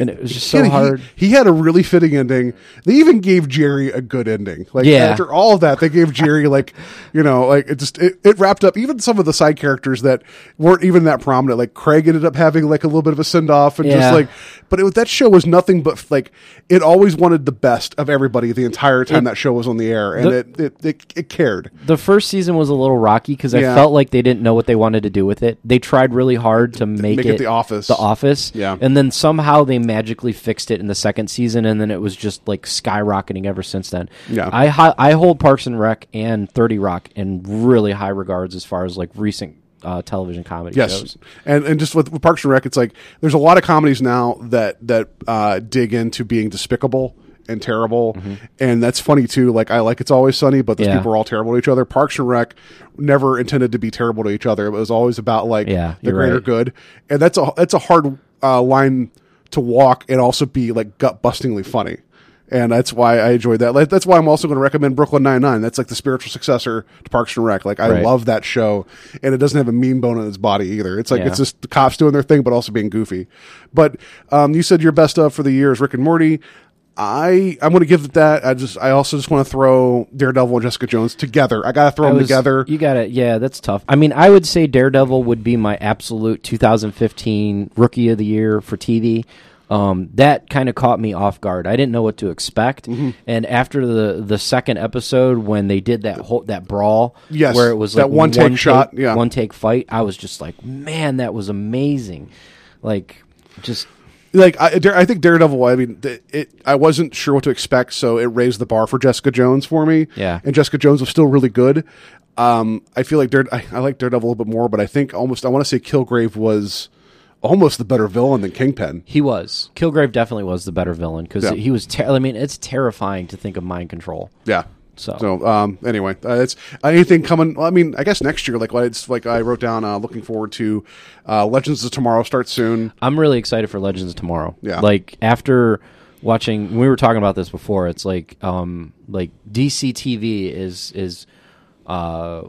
and it was just so he, he- hard He, had a really fitting ending. They even gave Jerry a good ending. Like Yeah. after all of that, they gave Jerry like you know like it just it, it wrapped up. Even some of the side characters that weren't even that prominent, like Craig ended up having like a little bit of a send off and Yeah. just like. But it, that show was nothing but like it always wanted the best of everybody the entire time It- that show was on the air, and The- it, it it it cared. the first season was a little rocky because Yeah. I felt like they didn't know what they wanted to do with it. They tried really hard to make, make it The Office. The Office, Yeah. and then somehow they magically fixed it in the second season, and then it was just like skyrocketing ever since then. Yeah. I I hold Parks and Rec and Thirty Rock in really high regards as far as like recent uh, television comedy Yes, shows. and and just with, with Parks and Rec, it's like there's a lot of comedies now that that uh, dig into being despicable and terrible, and that's funny too. Like I like It's Always Sunny, but those Mm-hmm. Yeah. people are all terrible to each other. Parks and Rec never intended to be terrible to each other. It was always about like Yeah, the greater right. good, and that's a that's a hard uh, line to walk and also be like gut bustingly funny. And that's why I enjoyed that. Like, that's why I'm also going to recommend Brooklyn Nine Nine. That's like the spiritual successor to Parks and Rec. Like I Right. love that show, and it doesn't have a mean bone in its body either. It's like Yeah. it's just the cops doing their thing, but also being goofy. But um, you said your best of for the year is Rick and Morty. I I'm going to give it that. I just I also just want to throw Daredevil and Jessica Jones together. I got to throw I them was- together. You got it. Yeah, that's tough. I mean, I would say Daredevil would be my absolute 2015 Rookie of the Year for TV. Um, that kind of caught me off guard. I didn't know what to expect, Mm-hmm. and after the the second episode when they did that whole that brawl, Yes, where it was that like one take shot, yeah. one take fight, I was just like, man, that was amazing. Like, just like I, Dare- I think Daredevil. I mean, it. I wasn't sure what to expect, so it raised the bar for Jessica Jones for me. Yeah. and Jessica Jones was still really good. Um, I feel like Dare, I, I like Daredevil a little bit more, but I think almost I want to say Kilgrave was almost the better villain than Kingpin. He was Kilgrave definitely was the better villain because Yeah. he was. Ter- I mean, it's terrifying to think of mind control. Yeah. So- um, anyway, uh, it's uh, anything coming. Well, I mean, I guess next year, like it's like I wrote down. Uh, looking forward to uh, Legends of Tomorrow starts soon. I'm really excited for Legends of Tomorrow. Yeah. Like after watching, we were talking about this before. It's like, um, like DC TV is is, uh,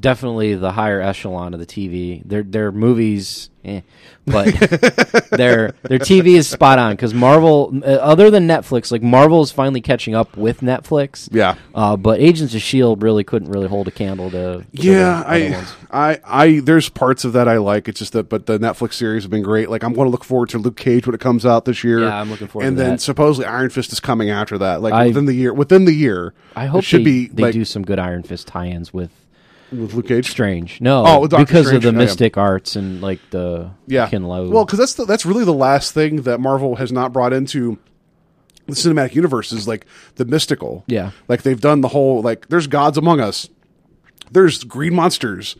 definitely the higher echelon of the TV. Their their movies, eh, but their their TV is spot on because Marvel, uh, other than Netflix, like Marvel is finally catching up with Netflix. Yeah. Uh, but Agents of Shield really couldn't really hold a candle to. Yeah, other I. I, I, there's parts of that I like. It's just that, but the Netflix series have been great. Like, I'm going to look forward to Luke Cage when it comes out this year. Yeah, I'm looking forward And then that. supposedly Iron Fist is coming after that. Like I- within the year, within the year. I hope it should they, be they like do some good Iron Fist tie-ins with with Luke Cage. Strange. No, Oh, Doctor because Strange, of the mystic arts and like the Yeah. K'un-Lun. Well, because that's the, that's really the last thing that Marvel has not brought into the cinematic universe is like the mystical. Yeah. Like they've done the whole like there's gods among us. There's green monsters,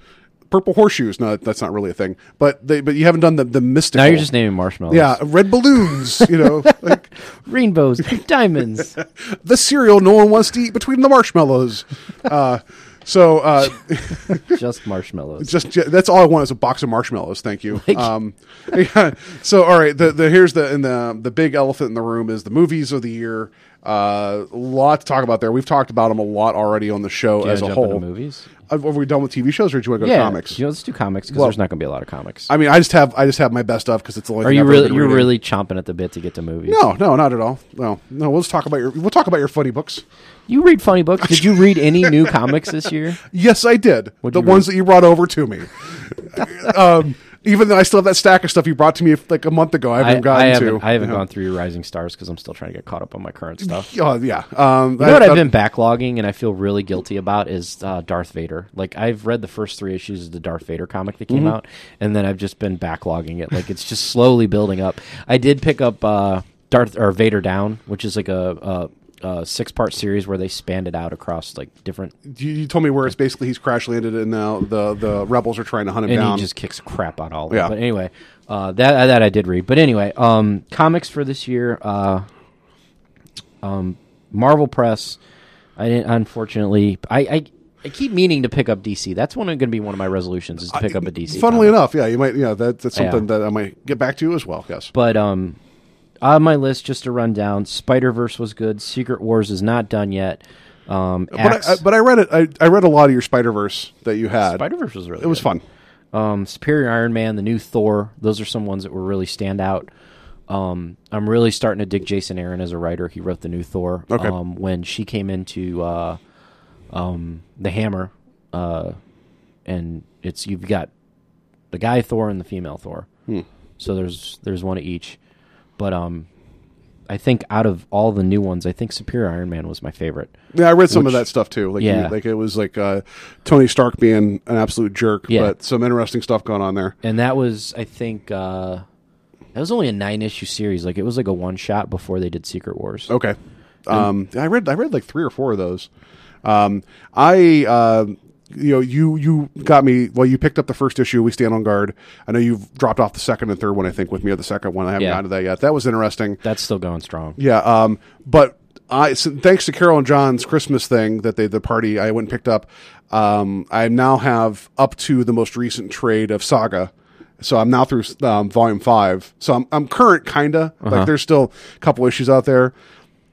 purple horseshoes. No, that's not really a thing. But they but you haven't done the the mystical. now you're just naming marshmallows. yeah, red balloons. You know, like rainbows, diamonds. the cereal no one wants to eat between the marshmallows. Uh, so uh, just marshmallows. just ju- that's all I want is a box of marshmallows. Thank you. Um, yeah. So all right, the, the here's the and the the big elephant in the room is the movies of the year. Uh, a lot to talk about there. We've talked about them a lot already on the show Do as a whole. movies. Uh, Are we done with TV shows, or do you want to go yeah, to comics? You know, let's do comics because Well- there's not going to be a lot of comics. I mean, I just have I just have my best of because it's the only. Are thing you I've really? You're reading. really chomping at the bit to get to movies. No, no, not at all. No, no. We'll just talk about your. We'll talk about your funny books. You read funny books. Did you read any new comics this year? Yes, I did. What'd the ones read? that you brought over to me. um, even though I still have that stack of stuff you brought to me like a month ago, I haven't I, gotten I haven't. to. I haven't gone through your Rising Stars because I'm still trying to get caught up on my current stuff. Oh yeah. Um, You know what I've been backlogging and I feel really guilty about is uh, Darth Vader. Like I've read the first three issues of the Darth Vader comic that came Mhm. out, and then I've just been backlogging it. Like it's just slowly building up. I did pick up uh, Darth or Vader Down, which is like a, a, a six part series where they spanned it out across like different. You, you told me where it's basically he's crash landed and now the the rebels are trying to hunt him and down. he just kicks crap out all of Yeah. it. But anyway, uh, that that I did read. But anyway, um, comics for this year, uh, um, Marvel Press. I didn't. Unfortunately, I, I I keep meaning to pick up DC. That's one going to be one of my resolutions is to pick up a DC. Funnily comic. enough, yeah, you might. Yeah, that, that's Yeah. something that I might get back to as well. Yes. But um, on my list, just to run down, Spider Verse was good. Secret Wars is not done yet. Um, But I, I, but I read it. I, I read a lot of your Spider Verse that you had. Spider Verse was really. It was good. fun. Um, Superior Iron Man, the new Thor. Those are some ones that were really stand out. Um, I'm really starting to dig Jason Aaron as a writer. He wrote the new Thor. Okay. Um, when she came into uh, um, the Hammer, uh, and it's you've got the guy Thor and the female Thor. Hmm. So there's there's one of each. But um, I think out of all the new ones, I think Superior Iron Man was my favorite. Yeah, I read some Which- of that stuff too. Like, yeah. like it was like uh, Tony Stark being an absolute jerk, Yeah. but some interesting stuff going on there. and that was I think uh, that was only a nine issue series. Like it was like a one shot before they did Secret Wars. Okay. Um, I read I read like three or four of those. Um, I uh, you know you you got me. Well, you picked up the first issue. We stand on guard. I know you've dropped off the second and third one. I think with me at the second one. I haven't Yeah. gotten to that yet. That was interesting. That's still going strong. Yeah. Um, but I so thanks to Carol and John's Christmas thing that they the party I went and picked up. Um, I now have up to the most recent trade of Saga. So I'm now through um, volume five. So I'm I'm current, kinda. Uh-huh. Like there's still a couple issues out there.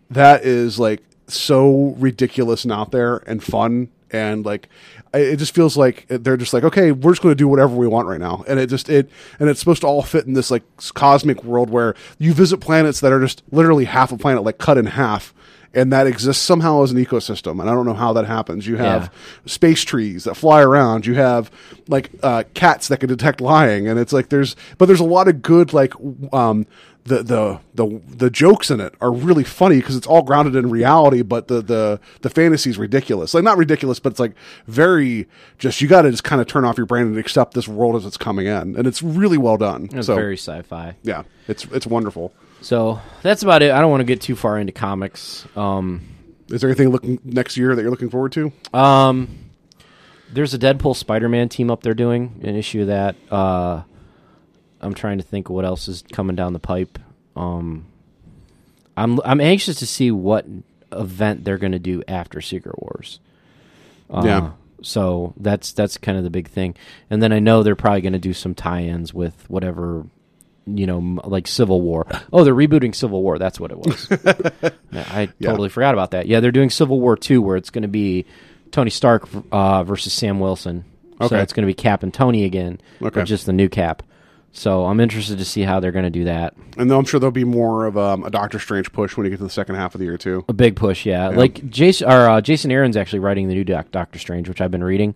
That is like so ridiculous and out there and fun and like it just feels like they're just like okay we're just going to do whatever we want right now and it just it and it's supposed to all fit in this like cosmic world where you visit planets that are just literally half a planet like cut in half and that exists somehow as an ecosystem. And I don't know how that happens. You have space trees that fly around. You have like uh, cats that can detect lying, and it's like there's but there's a lot of good like um, the the the the jokes in it are really funny because it's all grounded in reality, but the the the fantasy is ridiculous. Like not ridiculous, but it's like very just you got to just kind of turn off your brain and accept this world as it's coming in, and it's really well done. It's so very sci-fi. yeah, it's it's wonderful. So that's about it. I don't want to get too far into comics. Um, Is there anything looking next year that you're looking forward to? um, there's a Deadpool Spider-Man team up there doing an issue of that. Uh, I'm trying to think of what else is coming down the pipe. Um, I'm I'm anxious to see what event they're going to do after Secret Wars. Uh, Yeah. So that's that's kind of the big thing, and then I know they're probably going to do some tie-ins with whatever, you know, like Civil War. Oh, they're rebooting Civil War. That's what it was. Yeah, I Yeah. totally forgot about that. Yeah, they're doing Civil War two, where it's going to be Tony Stark uh, versus Sam Wilson. Okay. So it's going to be Cap and Tony again, Okay. but just the new Cap. So I'm interested to see how they're going to do that. And I'm sure there'll be more of um, a Doctor Strange push when you get to the second half of the year too. A big push, yeah. Like Jason, or, uh, Jason Aaron's actually writing the new Doc, Doctor Strange, which I've been reading,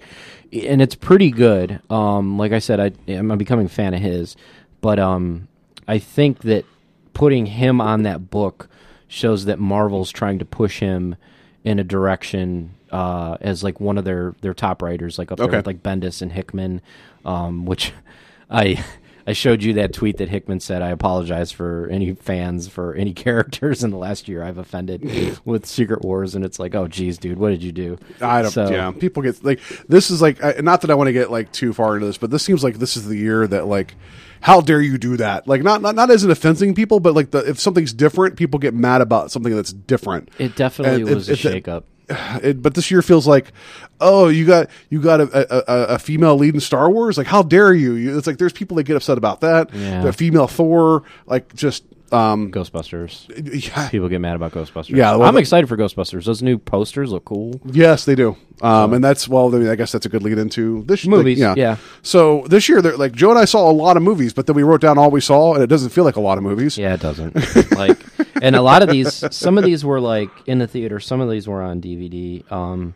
and it's pretty good. Um, like I said, I, I'm becoming a fan of his, but um, I think that putting him on that book shows that Marvel's trying to push him in a direction uh, as like one of their their top writers, like up Okay. there with like Bendis and Hickman, um, which I. I showed you that tweet that Hickman said. I apologize for any fans for any characters in the last year I've offended with Secret Wars, and it's like, oh, geez, dude, what did you do? I don't. So- Yeah, people get like this is like not that I want to get like too far into this, but this seems like this is the year that like, how dare you do that? Like not not not as an offending people, but like the if something's different, people get mad about something that's different. It definitely And it- was a it- shakeup. It, but this year feels like, oh, you got you got a, a, a female lead in Star Wars. Like, how dare you? you? It's like there's people that get upset about that. Yeah. The female Thor, like just um, Ghostbusters. yeah, People get mad about Ghostbusters. Yeah, well, I'm the- excited for Ghostbusters. Those new posters look cool. Yes, they do. Um, and that's well, I, mean, I guess that's a good lead into this like, Movies, yeah. yeah. So this year, like Joe and I saw a lot of movies, but then we wrote down all we saw, and it doesn't feel like a lot of movies. Yeah, it doesn't. like, and a lot of these, some of these were like in the theater. Some of these were on DVD. Um,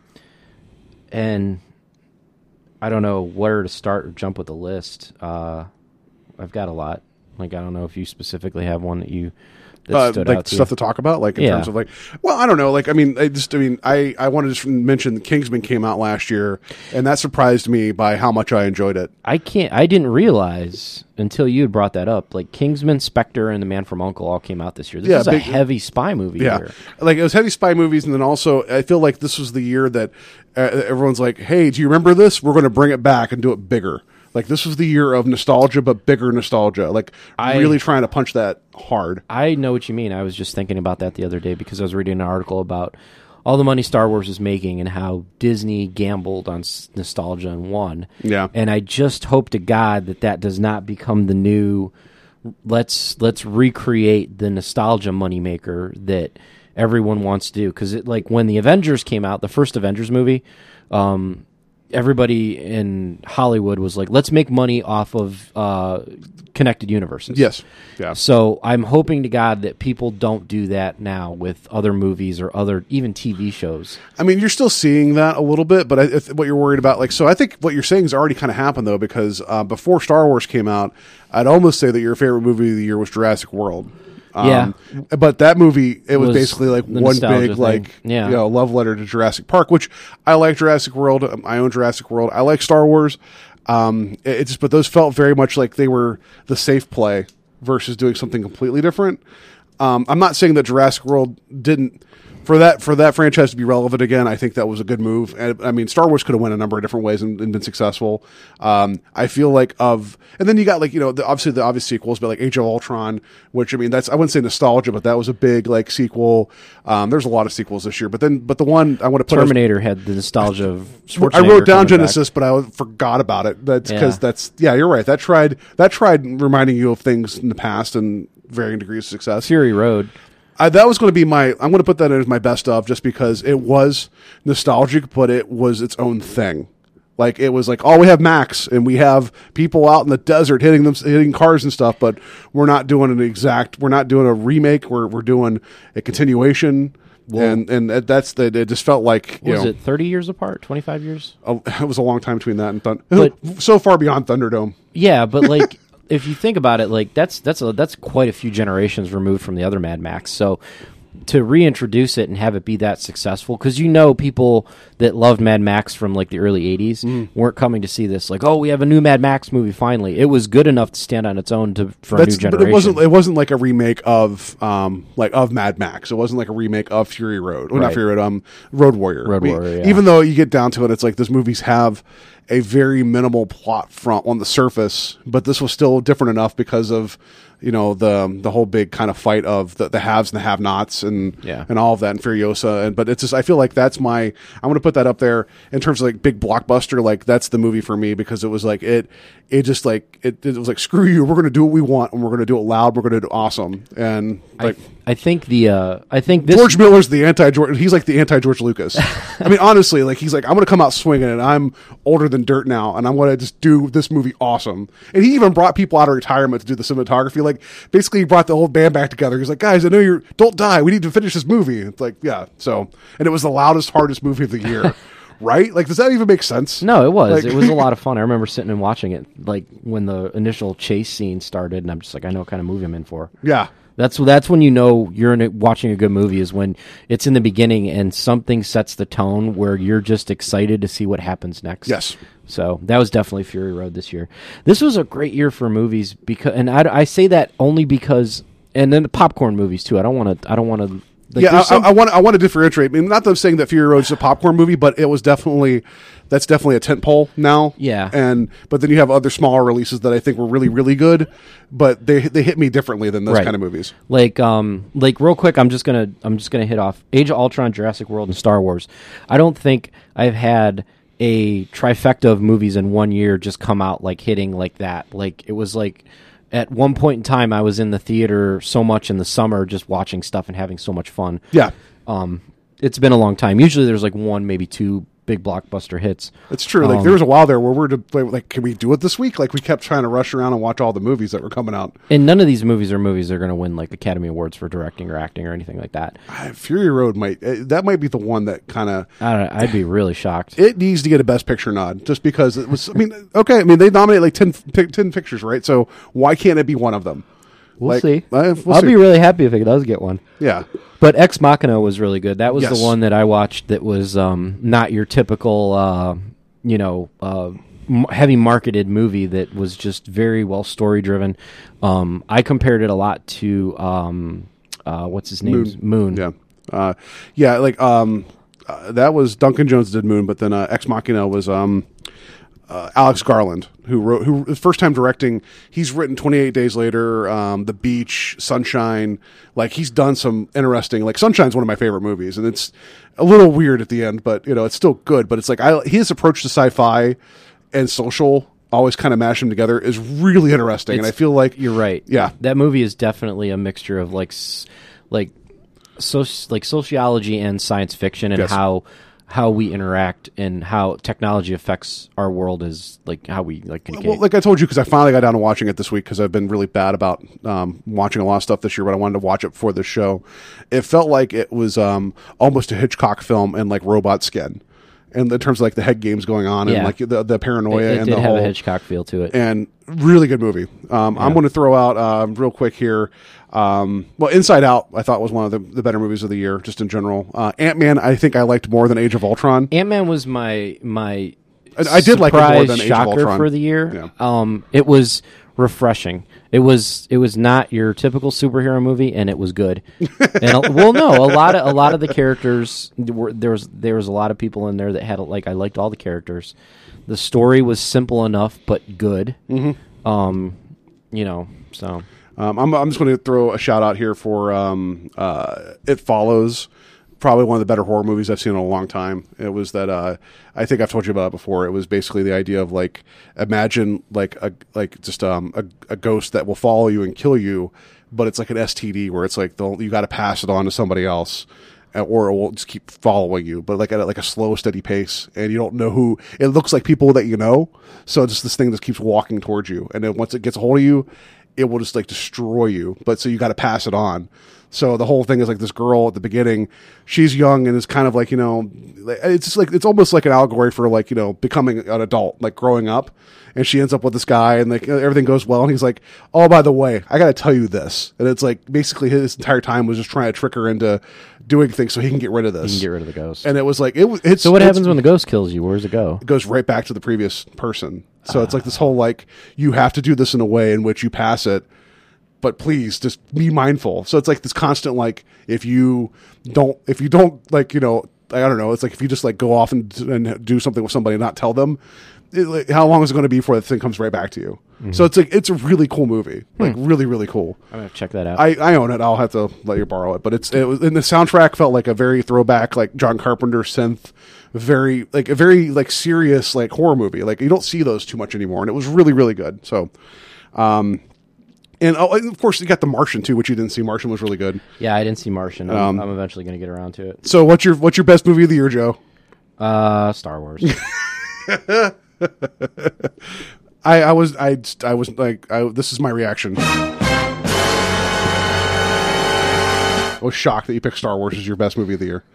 and I don't know where to start or jump with the list. Uh, I've got a lot. Like, I don't know if you specifically have one that you that Uh, stood like out to stuff you. to talk about, like in Yeah. terms of like, well, I don't know, like I mean, I just, I mean, I, I wanted to just mention Kingsman came out last year, and that surprised me by how much I enjoyed it. I can't. I didn't realize until you had brought that up. Like Kingsman, Spectre, and The Man from Uncle all came out this year. This Yeah, is a heavy spy movie. Yeah, like it was heavy spy movies, and then also I feel like this was the year that uh, everyone's like, "Hey, do you remember this? We're going to bring it back and do it bigger." Like this was the year of nostalgia, but bigger nostalgia. Like I- really trying to punch that hard. I know what you mean. I was just thinking about that the other day because I was reading an article about all the money Star Wars is making and how Disney gambled on s- nostalgia and won. Yeah. And I just hope to God that that does not become the new let's let's recreate the nostalgia moneymaker that everyone wants to do because it like when the Avengers came out, the first Avengers movie, um, everybody in Hollywood was like, let's make money off of uh, connected universes. Yes, yeah. So I'm hoping to God that people don't do that now with other movies or other even TV shows. I mean, you're still seeing that a little bit, but I, if, what you're worried about, like, so I think what you're saying has already kind of happened though, because uh, before Star Wars came out, I'd almost say that your favorite movie of the year was Jurassic World. Um, but that movie, it was, Was basically like one big, thing. like, Yeah. you know, love letter to Jurassic Park, which I like Jurassic World. Um, I own Jurassic World. I like Star Wars. Um, it, it just, but those felt very much like they were the safe play versus doing something completely different. Um, I'm not saying that Jurassic World didn't for that for that franchise to be relevant again. I think that was a good move. And, I mean, Star Wars could have went a number of different ways and, and been successful. Um, I feel like of and then you got like you know the, obviously the obvious sequels, but like Age of Ultron, which I mean that's I wouldn't say nostalgia, but that was a big like sequel. Um, there's a lot of sequels this year, but then but the one I want to put Terminator had the nostalgia of I wrote down coming back. Genisys, but I forgot about it. That's because Yeah. that's yeah, you're right. That tried that tried reminding you of things in the past and varying degrees of success. Fury Road. I, that was going to be my. I'm going to put that in as my best of, just because it was nostalgic, but it was its own thing. Like it was like, oh, we have Max and we have people out in the desert hitting them, hitting cars and stuff, but we're not doing an exact. We're not doing a remake. We're we're doing a continuation and and that's the it just felt like you was know it 30 years apart? 25 years? Oh, a, it was a long time between that and Thun- But- so far beyond Thunderdome. Yeah, but like if you think about it, like that's that's a, that's quite a few generations removed from the other Mad Max. So to reintroduce it and have it be that successful, because you know people that loved Mad Max from like the early '80s Mm. weren't coming to see this. Like, oh, we have a new Mad Max movie finally. It was good enough to stand on its own to for a new generation. but it wasn't. It wasn't like a remake of um like of Mad Max. It wasn't like a remake of Fury Road. Well, not Fury Road. Um, Road Warrior. Road Warrior, yeah. Even though you get down to it, it's like those movies have a very minimal plot front on the surface, but this was still different enough because of you know the the whole big kind of fight of the, the haves and the have-nots and Yeah. and all of that and Furiosa. And but it's just I feel like that's my I'm to put that up there in terms of like big blockbuster. Like that's the movie for me because it was like it it just like it, it was like screw you. We're going to do what we want and we're going to do it loud. We're going to do awesome. And like I think the uh, I think this George Miller's the anti George. He's like the anti George Lucas. I mean, honestly, like he's like I'm going to come out swinging, and I'm older than dirt now, and I'm to just do this movie awesome. And he even brought people out of retirement to do the cinematography. Like basically, he brought the whole band back together. He's like, guys, I know you're don't die. We need to finish this movie. It's like yeah. So and it was the loudest, hardest movie of the year. Right? Like, does that even make sense? No, it was. Like- it was a lot of fun. I remember sitting and watching it, like when the initial chase scene started, and I'm just like, I know what kind of movie I'm in for. Yeah. That's that's when you know you're in a, watching a good movie is when it's in the beginning and something sets the tone where you're just excited to see what happens next. Yes. So that was definitely Fury Road this year. This was a great year for movies because, and I, I say that only because, and then the popcorn movies too. I don't want to. I don't want to. Like, yeah, I, some- I, I want I want to differentiate. I mean, not that I'm saying that Fury Road is a popcorn movie, but it was definitely that's definitely a tentpole now. Yeah. and but then you have other smaller releases that I think were really really good, but they they hit me differently than those Right. kind of movies. like um like real quick i'm just gonna i'm just gonna hit off age of ultron jurassic world and star wars i don't think i've had a trifecta of movies in one year just come out like hitting like that like it was like at one point in time i was in the theater so much in the summer just watching stuff and having so much fun. Yeah, um it's been a long time. Usually there's like one maybe two big blockbuster hits it's true. Like Um, there was a while there where we're to, like, can we do it this week? Like we kept trying to rush around and watch all the movies that were coming out. and none of these movies are movies that are going to win like academy awards for directing or acting or anything like that Uh, Fury Road might uh, that might be the one that kind of I don't, i'd be really shocked it needs to get a best picture nod just because it was. I mean, okay, I mean they nominate like 10, 10 pictures, right? So why can't it be one of them? We'll Like, see. uh, we'll I'll see. be really happy if it does get one. Yeah. But Ex Machina was really good. That was Yes. the one that I watched. That was um, not your typical, uh, you know, uh, heavy marketed movie. That was just very well story driven. Um, I compared it a lot to um, uh, what's his name? Moon. Yeah. Uh, yeah, like um, uh, that was Duncan Jones did Moon, but then uh, Ex Machina was um, uh, Alex Garland who wrote who first time directing. He's written Twenty Eight Days Later, um, The Beach, Sunshine. Like he's done some interesting. Like Sunshine's one of my favorite movies, and it's a little weird at the end, but you know it's still good. But it's like I his approach to sci-fi and social. Always kind of mash them together is really interesting, and I feel like You're right. Yeah. that movie is definitely a mixture of like, like, so like sociology and science fiction, and Yes. how how we interact and how technology affects our world is like how we like communicate. Well, like I told you, because I finally got down to watching it this week because I've been really bad about um, watching a lot of stuff this year, but I wanted to watch it for the show. It felt like it was um, almost a Hitchcock film and like robot skin, and in terms of like the head games going on and Yeah. like the the paranoia it, it and did the have whole a Hitchcock feel to it. and really good movie. Um, I'm going to throw out um, real quick here. Um, well, Inside Out, I thought was one of the, the better movies of the year, just in general. Uh, Ant Man, I think I liked more than Age of Ultron. Ant Man was my my. I- I did like it more surprise than Age of shocker Ultron. for the year. Yeah. Um, it was refreshing. It was it was not your typical superhero movie, and it was good. and a- well, no, a lot of a lot of the characters were there was there was a lot of people in there that had like I liked all the characters. The story was simple enough but good. Mm-hmm. Um, you know, so Um, I'm, I'm just going to throw a shout out here for um, uh, It Follows. Probably one of the better horror movies I've seen in a long time. It was that uh, I think I've told you about it before. It was basically the idea of like imagine like a like just um, a, a ghost that will follow you and kill you, but it's like an STD where it's like you got to pass it on to somebody else. Or it will just keep following you, but like at like a slow, steady pace, and you don't know who. It looks like people that you know, so it's just this thing that keeps walking towards you, and then once it gets a hold of you, it will just like destroy you. But so you got to pass it on. So the whole thing is like this girl at the beginning, she's young and is kind of like you know, it's just like it's almost like an allegory for like you know becoming an adult, like growing up. And she ends up with this guy, and like everything goes well. And he's like, "Oh, by the way, I got to tell you this." And it's like basically his entire time was just trying to trick her into doing things so he can get rid of this. You can get rid of the ghost. And it was like it. was- It's so what it's- happens when the ghost kills you? Where does it go? it goes right back to the previous person. So it's ah. like this whole like you have to do this in a way in which you pass it, but please just be mindful. So it's like this constant like if you don't if you don't like you know I don't know it's like if you just like go off and, and do something with somebody and not tell them. It, like, how long is it going to be before the thing comes right back to you? So it's like it's a really cool movie, like really really cool. I'm gonna check that out. I, I own it. I'll have to let you borrow it. But it's it was and the soundtrack felt like a very throwback, like John Carpenter synth, very like a very like serious like horror movie. Like you don't see those too much anymore, and it was really really good. So, um, and, oh, and of course you got The Martian too, which you didn't see. Martian was really good. yeah, I didn't see Martian. I'm, Um, I'm eventually gonna get around to it. So what's your what's your best movie of the year, Joe? Uh, Star Wars. I, I was I I was like I, this is my reaction. I was shocked that you picked Star Wars as your best movie of the year.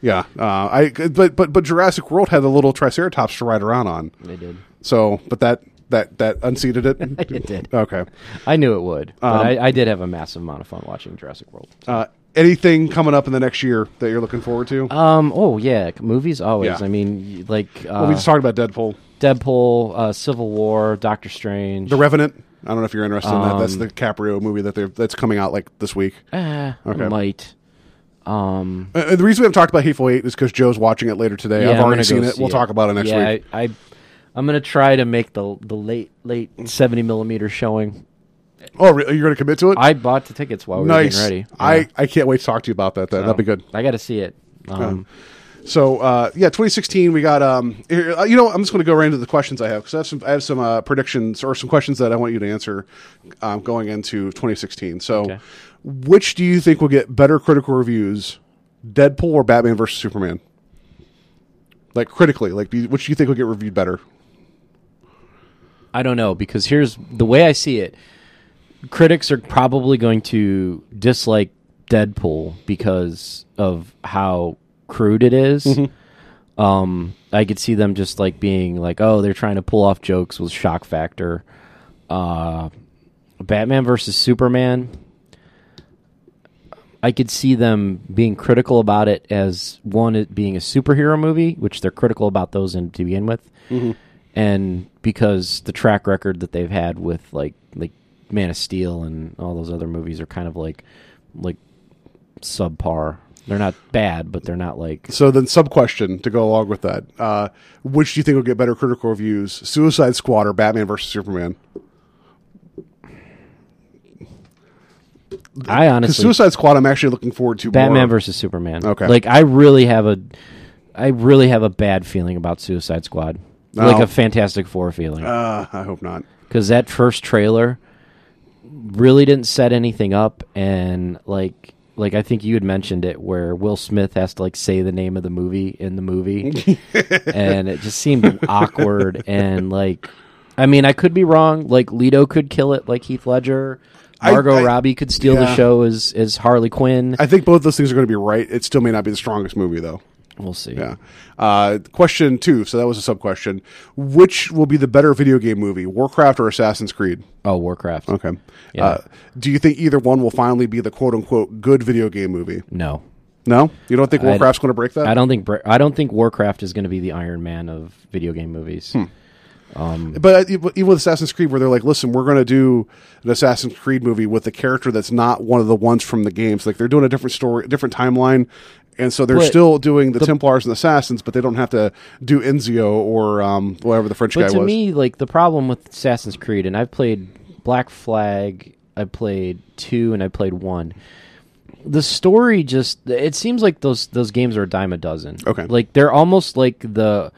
Yeah, uh, I but but but Jurassic World had a little Triceratops to ride around on. they did. So, but that that that unseated it. It did. Okay. I knew it would, but Um, I, I did have a massive amount of fun watching Jurassic World. Uh, anything coming up in the next year that you're looking forward to? Um. Oh yeah, movies always. Yeah. I mean, like uh, well, we just talked about Deadpool, Deadpool, uh, Civil War, Doctor Strange. The Revenant. I don't know if you're interested in that. That's Um, DiCaprio movie that they're that's coming out like this week. Eh, Okay. Might. Um. Uh, the reason we haven't talked about Hateful Eight is because Joe's watching it later today. yeah, I've already seen it. see We'll talk about it next yeah, week. I, I I'm gonna try to make the the late late 70 millimeter showing. Oh, really? you're going to commit to it? I bought the tickets while we nice. were getting ready. I, Yeah. I can't wait to talk to you about that. Then. So, That'd be good. I got to see it. Um, So uh, yeah, 2016 we got um here- uh, you know I'm just going to go right into the questions I have because I have some I have some uh, predictions or some questions that I want you to answer um, going into 2016. So Okay. which do you think will get better critical reviews, Deadpool or Batman versus Superman? Like critically, like which do you think will get reviewed better? I don't know because here's the way I see it. Critics are probably going to dislike Deadpool because of how crude it is. Mm-hmm. Um, I could see them just like being like, "Oh, they're trying to pull off jokes with shock factor." Uh, Batman versus Superman. I could see them being critical about it as one it being a superhero movie, which they're critical about those in to begin with, and because the track record that they've had with like Man of Steel and all those other movies are kind of like like subpar. They're not bad, but they're not like So then, sub question to go along with that: uh, which do you think will get better critical reviews, Suicide Squad or Batman versus Superman? I Because honestly Suicide Squad, I'm actually looking forward to. Batman more. versus Superman. Okay. like I really have a I really have a bad feeling about Suicide Squad, like Oh. a Fantastic Four feeling. Uh, I hope not. because that first trailer really didn't set anything up and like like i think you had mentioned it where will smith has to like say the name of the movie in the movie. And it just seemed awkward and like i mean i could be wrong. Like Leto could kill it like heath ledger. Margot I- robbie could steal the show as as harley quinn. I think both those things are going to be right. It still may not be the strongest movie, though. We'll see Yeah. Uh, question two. So that was a sub question. Which will be the better video game movie, Warcraft or Assassin's Creed? oh warcraft Okay. Yeah. Uh, do you think either one will finally be the quote unquote good video game movie? no No, you don't think Warcraft's going to break that? i don't think i don't think warcraft is going to be the iron man of video game movies Hmm. But uh, even with Assassin's Creed, where they're like, "Listen, we're going to do an Assassin's Creed movie with a character that's not one of the ones from the games. Like they're doing a different story, a different timeline." And so they're But still doing the, Templars and the Assassins, but they don't have to do Enzio or um, whatever the French guy was. But to me, like the problem with Assassin's Creed, and I've played Black Flag, I played two, and I played one. The story just it seems like those those games are a dime a dozen. Okay. like they're almost like the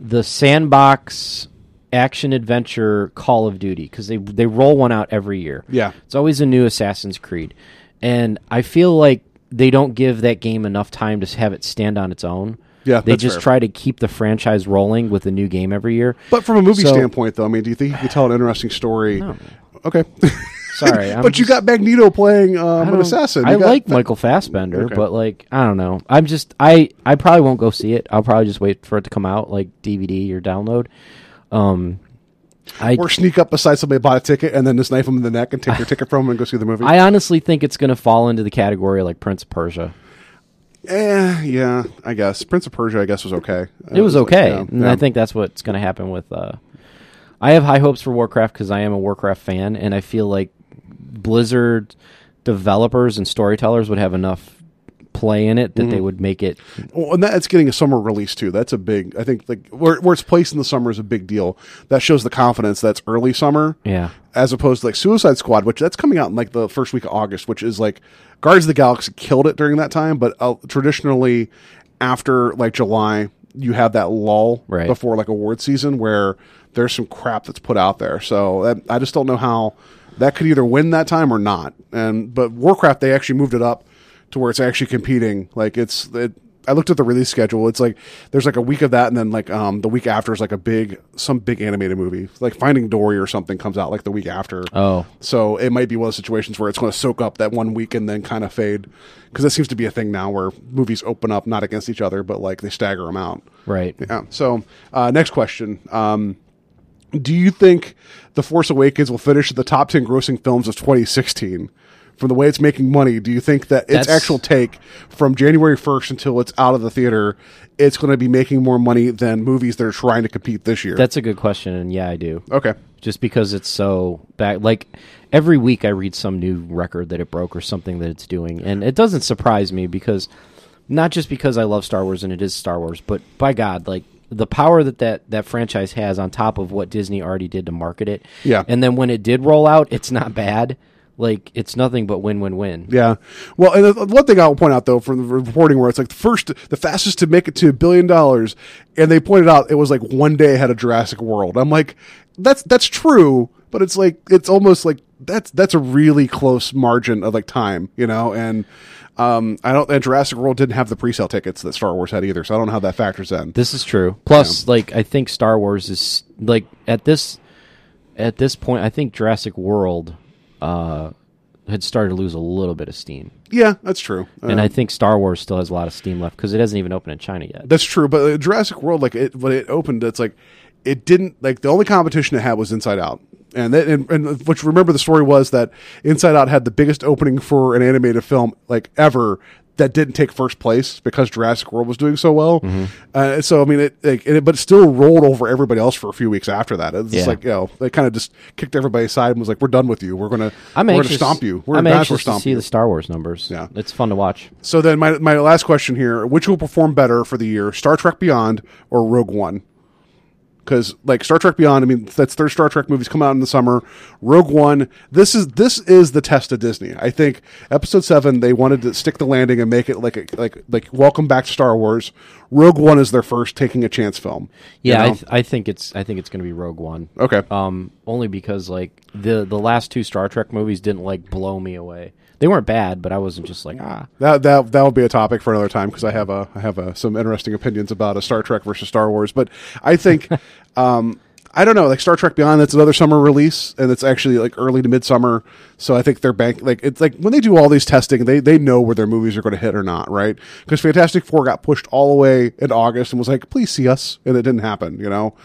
the sandbox action adventure Call of Duty because they they roll one out every year. Yeah. it's always a new Assassin's Creed, and I feel like they don't give that game enough time to have it stand on its own. Yeah, they just fair. try to keep the franchise rolling with a new game every year. but from a movie So- standpoint, though, I mean, do you think you could tell an interesting story Okay, Sorry, but you got Magneto playing um, an assassin. I You got- like Michael Fassbender, Okay. but like I don't know. I'm just I I probably won't go see it. I'll probably just wait for it to come out like DVD or download. Um, I or sneak up beside somebody bought a ticket and then just knife them in the neck and take their ticket from them and go see the movie. I honestly think it's going to fall into the category like Prince of Persia. eh, yeah, I guess Prince of Persia. I guess was okay. It was like, okay, yeah, and yeah. I think that's what's going to happen with. Uh, I have high hopes for Warcraft because I am a Warcraft fan, and I feel like Blizzard developers and storytellers would have enough play in it that Mm-hmm. they would make it. Well, and that's getting a summer release too. That's a big. I think like where, where it's placed in the summer is a big deal. That shows the confidence that's early summer. Yeah. As opposed to like Suicide Squad, which that's coming out in like the first week of August, which is like Guardians of the Galaxy killed it during that time, but uh, traditionally after like July you have that lull Right. before like award season where there's some crap that's put out there. So that, I just don't know how that could either win that time or not. And but Warcraft they actually moved it up to where it's actually competing. Like it's it, I looked at the release schedule. It's like there's like a week of that, and then like um the week after is like a big some big animated movie, like Finding Dory or something comes out like the week after. Oh. so it might be one of those situations where it's going to soak up that one week and then kind of fade because that seems to be a thing now where movies open up not against each other but like they stagger them out. Right. Yeah. So uh, next question. Um, do you think The Force Awakens will finish the top 10 grossing films of 2016? From the way it's making money, do you think that its That's- actual take from January 1st until it's out of the theater, it's going to be making more money than movies that are trying to compete this year? That's a good question, and yeah, I do. okay. Just because it's so back, like every week I read some new record that it broke or something that it's doing, and it doesn't surprise me because not just because I love Star Wars and it is Star Wars, but by God, like the power that that, that franchise has on top of what Disney already did to market it. Yeah. and then when it did roll out, it's not bad. Like it's nothing but win win win. Yeah. Well, and the, one thing I'll point out though from the reporting where it's like the first, the fastest to make it to a billion dollars, and they pointed out it was like one day ahead of Jurassic World. I'm like, that's that's true, but it's like it's almost like that's that's a really close margin of like time, you know, and. Um, I don't. And Jurassic World didn't have the pre-sale tickets that Star Wars had either, so I don't know how that factors in. This is true. Plus, like I think Star Wars is like at this at this point, I think Jurassic World uh, had started to lose a little bit of steam, yeah, that's true. and Um, I think Star Wars still has a lot of steam left because it hasn't even opened in China yet. That's true, but uh, Jurassic World, like it when it opened, it's like it didn't like the only competition it had was Inside Out, and that and, and which remember the story was that Inside Out had the biggest opening for an animated film like ever that didn't take first place because Jurassic World was doing so well. Mm-hmm. Uh, so I mean, it, like, it but it still rolled over everybody else for a few weeks after that. It's just Yeah. like you know they kind of just kicked everybody aside and was like, "We're done with you. We're gonna I'm we're anxious. gonna stomp you. We're I'm gonna anxious to stomp see you." the Star Wars numbers. Yeah. it's fun to watch. So then my my last question here: Which will perform better for the year, Star Trek Beyond or Rogue One? Because like Star Trek Beyond, I mean that's third Star Trek movies come out in the summer. Rogue One, this is this is the test of Disney. I think Episode Seven they wanted to stick the landing and make it like a, like like Welcome Back to Star Wars. Rogue One is their first taking a chance film. you Yeah, I, th- I think it's I think it's going to be Rogue One. Okay. Um, only because like the the last two Star Trek movies didn't like blow me away. They weren't bad, but I wasn't just like ah. That that that will be a topic for another time because I have a I have a, some interesting opinions about a Star Trek versus Star Wars. But I think um, I don't know like Star Trek Beyond. That's another summer release, and it's actually like early to midsummer. So I think they're bank like it's like when they do all these testing, they they know where their movies are going to hit or not, right? Because Fantastic Four got pushed all the way in August and was like, please see us, and it didn't happen, you know.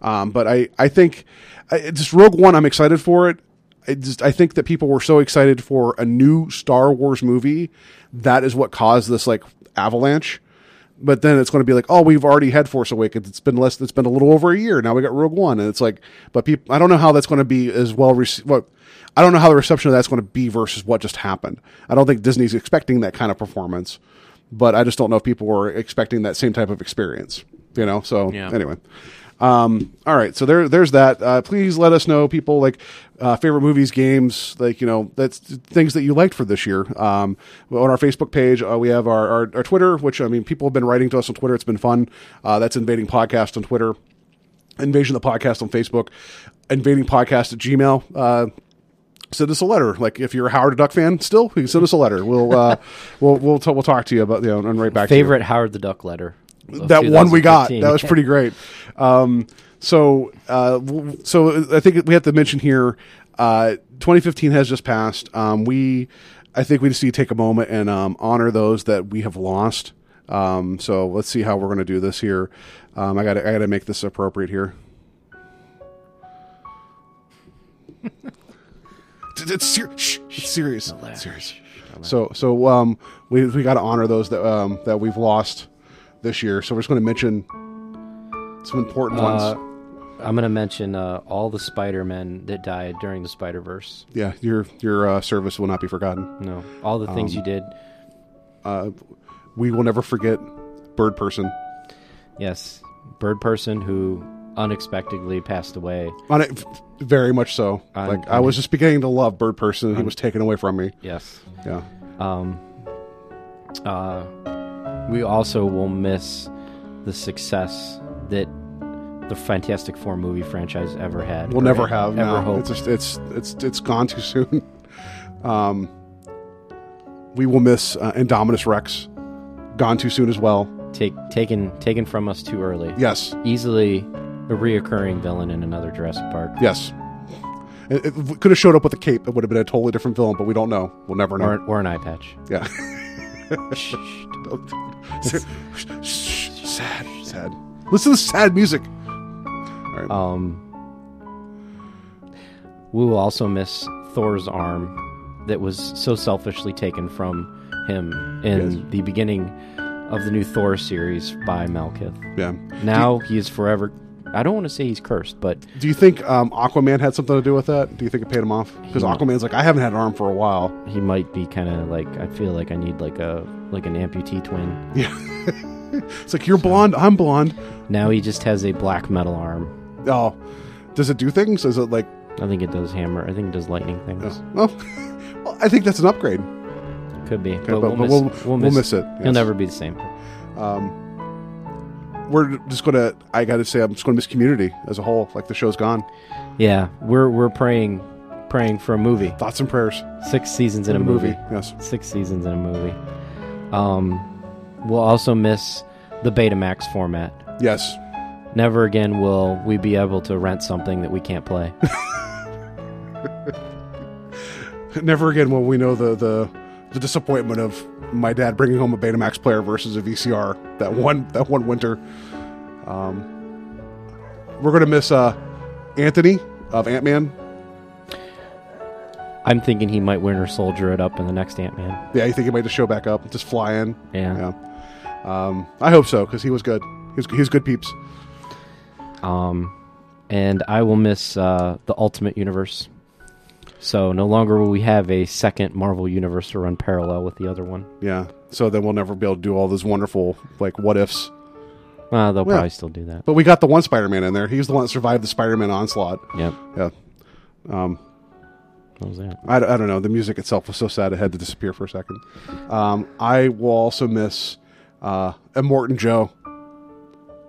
Um, but I I think I, just Rogue One, I'm excited for it. I just I think that people were so excited for a new Star Wars movie that is what caused this like avalanche. But then it's going to be like, oh, we've already had Force Awakens. It's been less. It's been a little over a year now. We got Rogue One, and it's like, but people, I don't know how that's going to be as well. Rece- what I don't know how the reception of that's going to be versus what just happened. I don't think Disney's expecting that kind of performance, but I just don't know if people were expecting that same type of experience. You know. So Yeah. anyway. Um, all right, so there, there's that. Uh, please let us know, people, like uh, favorite movies, games, like you know, that's things that you liked for this year. Um, on our Facebook page, uh, we have our, our our Twitter, which I mean, people have been writing to us on Twitter. It's been fun. Uh, that's Invading Podcast on Twitter, Invasion the Podcast on Facebook, Invading Podcast at Gmail. Uh, send us a letter. Like if you're a Howard the Duck fan, still, you can send us a letter. We'll uh, we'll we'll t- we'll talk to you about you know and right back Favorite Howard the Duck letter. That one we got that was pretty great um so, uh, so I think we have to mention here. Uh, 2015 has just passed. Um, we, I think we just need to take a moment and um, honor those that we have lost. Um, so let's see how we're going to do this here. Um, I got I got to make this appropriate here. It's, ser- shh, it's serious. It's serious. So so um, we we got to honor those that um, that we've lost this year. So we're just going to mention some important ones. Uh, I'm gonna mention uh, all the Spider-Men that died during the Spider-Verse. Yeah, your your uh, service will not be forgotten. No, all the things Um, you did. Uh, we will never forget Bird Person. Yes, Bird Person who unexpectedly passed away. On it, very much so. On- like I was just beginning to love Bird Person, and he was taken away from me. Yes. Yeah. Um. Uh, we also will miss the success that the Fantastic Four movie franchise ever had. We'll never have. ever no. hope. It's just it's it's it's gone too soon. um, we will miss uh, Indominus Rex. Gone too soon as well. Take taken taken from us too early. Yes. Easily a reoccurring villain in another Jurassic Park. Yes. It, it could have showed up with a cape. It would have been a totally different villain, but we don't know. We'll never know. Or, or an eye patch. Yeah. sad, sad. Listen to the sad music. Um, we will also miss Thor's arm that was so selfishly taken from him in Yes. the beginning of the new Thor series by Malekith. Yeah. Now he is forever. I don't want to say he's cursed, but Do you think um, Aquaman had something to do with that? Do you think it paid him off? Because He. Aquaman's like, I haven't had an arm for a while. he might be kind of like. I feel like I need like a like an amputee twin. Yeah. it's like you're blonde, I'm blonde. Now he just has a black metal arm. Oh, does it do things? Is it like? I think it does hammer. I think it does lightning things. Well, well I think that's an upgrade. Could be, but, but- we'll, but miss, we'll- we'll, miss, miss it, He'll yes. never be the same. Um, we're just gonna. I got to say, I'm just gonna miss Community as a whole. Like the show's gone. Yeah, we're we're praying praying for a movie. Thoughts and prayers. Six seasons in a movie. Yes. Six seasons in a movie. Um, we'll also miss the Betamax format. Yes. Never again will we be able to rent something that we can't play. Never again will we know the the the disappointment of my dad bringing home a Betamax player versus a VCR that one that one winter. Um, we're gonna miss uh, Antony of Ant Man. I'm thinking he might Winter Soldier it up in the next Ant Man. Yeah, you think he might just show back up, just fly in? Yeah. Yeah. Um, I hope so because he was good. He was, he was good peeps. Um, and I will miss uh, the Ultimate Universe. So no longer will we have a second Marvel universe to run parallel with the other one. Yeah. So then we'll never be able to do all those wonderful like what ifs. Well, they'll Yeah. probably still do that. But we got the one Spider Man in there. He's the one that survived the Spider Man onslaught. Yep. Yeah. Um, What was that? I, I don't know. The music itself was so sad it had to disappear for a second. Um, I will also miss uh, Immortan Joe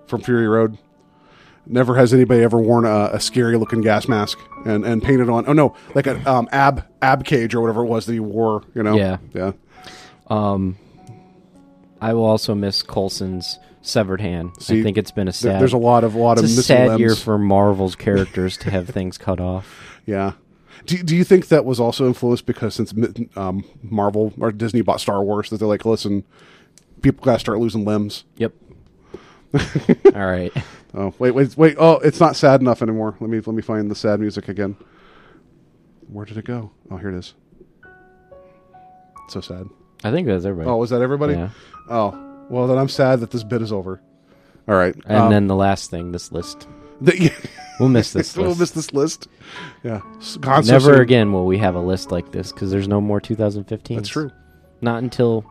from Fury Road. Never has anybody ever worn a, a scary looking gas mask and, and painted on. Oh no, like an um, ab ab cage or whatever it was that he wore. You know. Yeah. Yeah. Um, I will also miss Coulson's severed hand. See, I think it's been a sad. there's a lot of- lot of a sad limbs. year for Marvel's characters to have things cut off. Yeah. Do, do you think that was also influenced because since um, Marvel or Disney bought Star Wars that they're like, listen, people got to start losing limbs? Yep. All right. Oh wait, wait, wait! Oh, it's not sad enough anymore. Let me let me find the sad music again. Where did it go? Oh, here it is. So sad. I think that's everybody. Oh, was that everybody? Yeah. Oh, well then I'm sad that this bit is over. All right, And um, then the last thing, this list. the, We'll miss this list. we'll miss this list. Yeah, so Never again will we have a list like this because there's no more 2015. That's true. Not until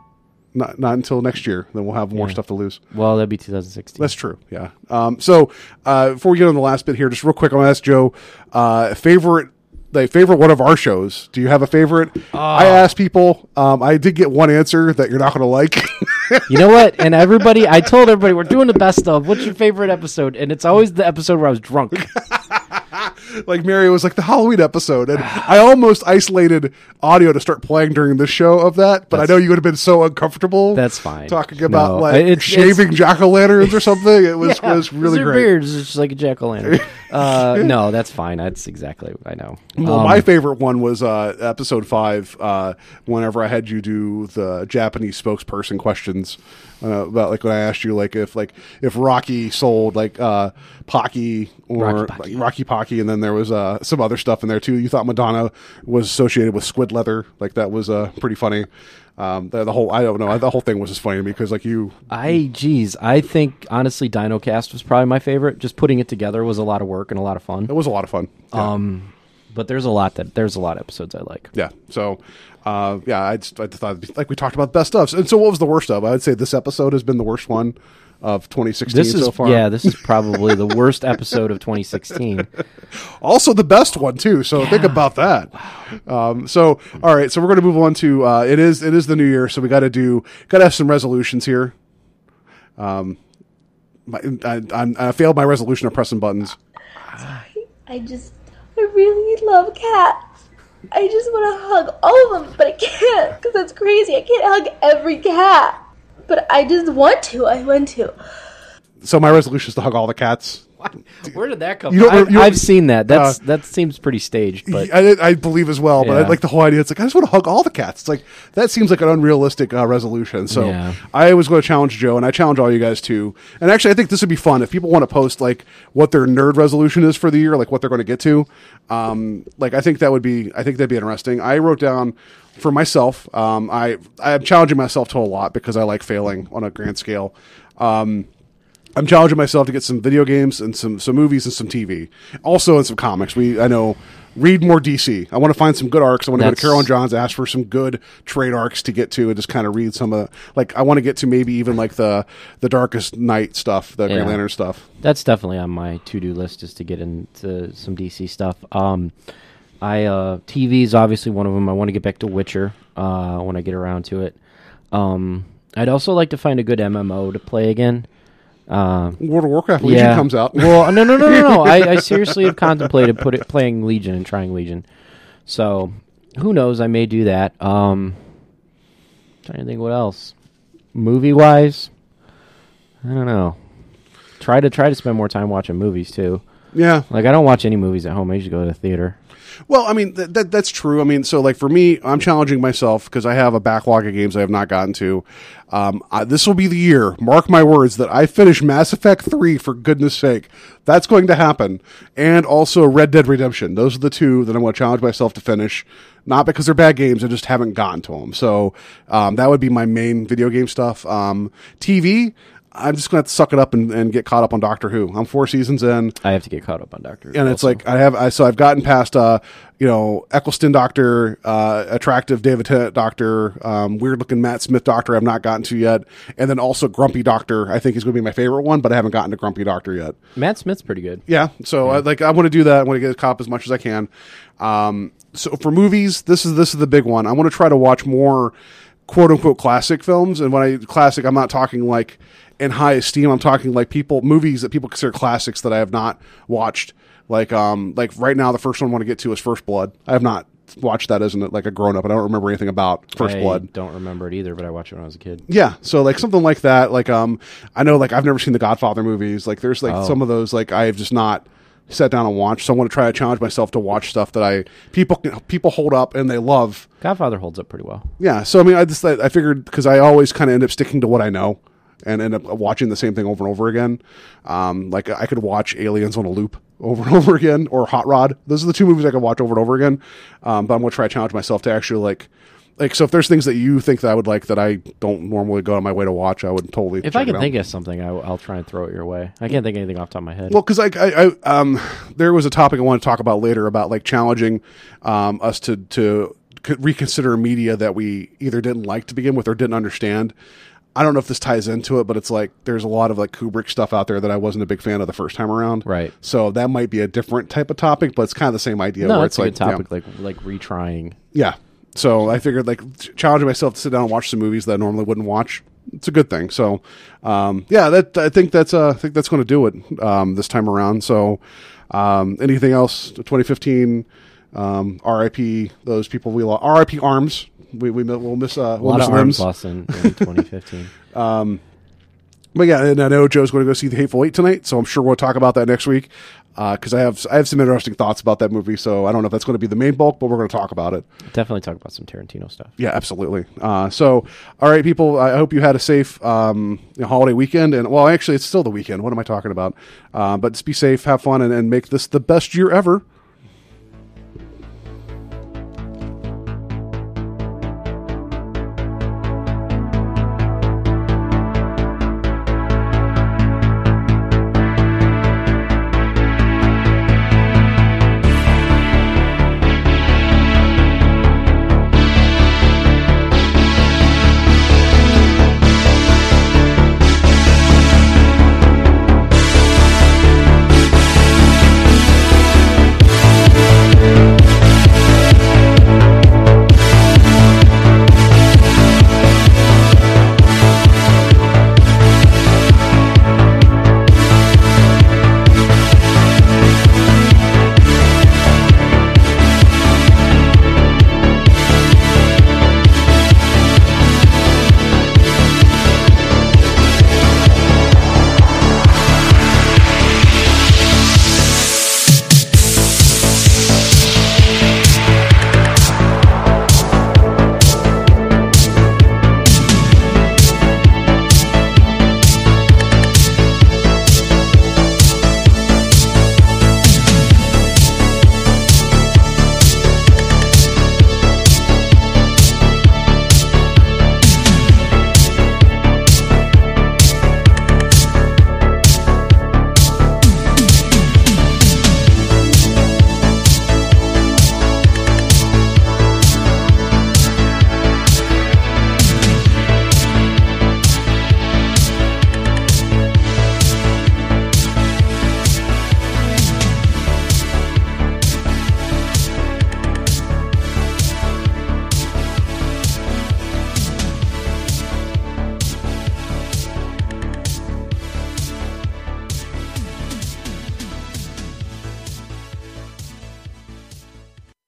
Not not until next year. Then we'll have more Yeah. stuff to lose. well, that'd be 2016. That's true. Yeah. Um, so uh, before we get on the last bit here, just real quick, I'm gonna ask Joe uh, favorite. The favorite one of our shows. Do you have a favorite? Ah. I asked people. Um, I did get one answer that you're not going to like. You know what? And everybody, I told everybody we're doing the best of. What's your favorite episode? And it's always the episode where I was drunk. like Mary was like the Halloween episode, and I almost isolated audio to start playing during the show of that, but I know you would have been so uncomfortable. That's fine. Talking about No, like it's- shaving jack o' lanterns or something. It was Yeah, was really great. Beards is just like a jack o' lantern. uh, no, that's fine. That's exactly what I know. Well, Um, my favorite one was uh, episode five. Uh, whenever I had you do the Japanese spokesperson questions uh, about like when I asked you like if like if Rocky sold like uh, Pocky or Rocky Pocky. like, Rocky Pocky, and then there was uh, some other stuff in there too. You thought Madonna was associated with squid leather, like that was uh, pretty funny. Um, the, the whole I don't know the whole thing was just funny to me because like you I geez, I think honestly, DinoCast was probably my favorite. Just putting it together was a lot of work and a lot of fun. it was a lot of fun. Yeah. Um, but there's a lot that there's a lot of episodes I like. Yeah. So, uh, yeah, I, just, I thought, be- like we talked about best of. And so, what was the worst of? I would say this episode has been the worst one of 2016 This is so far. yeah, this is probably the worst episode of 2016. Also, the best one too. So think about that. Um, so, all right. So we're going to move on to uh, it is it is the new year. So we got to do got to have some resolutions here. Um, my, I, I'm, I failed my resolution of pressing buttons. I just, I really love cats. I just want to hug all of them, but I can't because that's crazy. I can't hug every cat, but I just want to. I want to. So my resolution is to hug all the cats. Where did that come You from? don't- I've, you I've seen that. That's uh, that seems pretty staged, but I, I believe as well, but I like the whole idea. It's like I just want to hug all the cats. It's like that seems like an unrealistic uh, resolution. So Yeah. I was going to challenge Joe, and I challenge all you guys too. And actually, I think this would be fun if people want to post like what their nerd resolution is for the year, like what they're going to get to. Um, like I think that would be, I think that'd be interesting. I wrote down for myself. Um, I I'm challenging myself to a lot because I like failing on a grand scale. Um, I'm challenging myself to get some video games and some some movies and some TV, also and some comics. We I know read more DC. I want to find some good arcs. I want to go to Carol and John's, ask for some good trade arcs to get to, and just kind of read some of like I want to get to maybe even like the the Darkest Night stuff, the Green Lantern stuff. that's definitely on my to-do list is to get into some DC stuff. Um, I uh, TV is obviously one of them. I want to get back to Witcher uh, when I get around to it. Um, I'd also like to find a good MMO to play again. Uh, World of Warcraft Legion comes out. well, no, no, no, no, no. I, I seriously have contemplated put it, playing Legion and trying Legion. So who knows? I may do that. Um, trying to think what else. Movie wise, I don't know. Try to try to spend more time watching movies too. yeah, Like I don't watch any movies at home. I usually go to the theater. Well, I mean th- that that's true. I mean, so like for me, I'm challenging myself because I have a backlog of games I have not gotten to. Um, I, this will be the year, mark my words, that I finish Mass Effect three. For goodness sake, that's going to happen, and also Red Dead Redemption. Those are the two that I'm going to challenge myself to finish. Not because they're bad games, I just haven't gotten to them. So um, that would be my main video game stuff. Um, TV. I'm just going to have to suck it up and, and get caught up on Doctor Who. I'm four seasons in I have to get caught up on Doctor. Who and it's also. like I have I so I've gotten past uh you know Eccleston Doctor, uh, attractive David Tennant Doctor, um, weird looking Matt Smith Doctor I've not gotten to yet, and then also Grumpy Doctor I think is going to be my favorite one, but I haven't gotten to Grumpy Doctor yet. Matt Smith's pretty good. Yeah, so I, like I want to do that. I want to get caught up as much as I can. Um, so for movies, this is this is the big one. I want to try to watch more quote unquote classic films, and when I classic, I'm not talking like in high esteem. I'm talking like people movies that people consider classics that I have not watched. Like um like right now, the first one I want to get to is First Blood. I have not watched that as an, like a grown up. I don't remember anything about First I Blood. Don't remember it either, but I watched it when I was a kid. Yeah, so like something like that. Like um, I know like I've never seen the Godfather movies. Like there's like some of those like I have just not sat down and watched. So I want to try to challenge myself to watch stuff that I people can- people hold up and they love. Godfather holds up pretty well. Yeah, so I mean, I just I I figured because I always kind of end up sticking to what I know and end up watching the same thing over and over again. Um, like I could watch Aliens on a loop over and over again, or Hot Rod. Those are the two movies I could watch over and over again. Um, but I'm gonna try to challenge myself to actually like. Like so, if there's things that you think that I would like that I don't normally go on my way to watch, I would totally. If I can think of something, I, will try and throw it your way. I can't think of anything off the top of my head. Well, because I, I, I, um, there was a topic I want to talk about later about like challenging um, us to to reconsider media that we either didn't like to begin with or didn't understand. I don't know if this ties into it, but it's like there's a lot of like Kubrick stuff out there that I wasn't a big fan of the first time around. Right. So that might be a different type of topic, but it's kind of the same idea. no, where it's a like good topic, like like retrying. yeah. So I figured like ch- challenging myself to sit down and watch some movies that I normally wouldn't watch. It's a good thing. So um, yeah, that I think that's uh, I think that's going to do it um, this time around. So Um, anything else? 2015. Um, R.I.P. Those people we lost. R.I.P. Arms. We we will miss uh, A we'll lot miss of limbs. in, in 2015. But yeah, and I know Joe's going to go see the Hateful Eight tonight, so I'm sure we'll talk about that next week because I have I have some interesting thoughts about that movie. So I don't know if that's going to be the main bulk, but we're going to talk about it. Definitely talk about some Tarantino stuff. Yeah, absolutely. Uh, so, all right, people. I hope you had a safe um, you know, holiday weekend, and well, actually, it's still the weekend. What am I talking about? Uh, but just be safe, have fun, and, and make this the best year ever.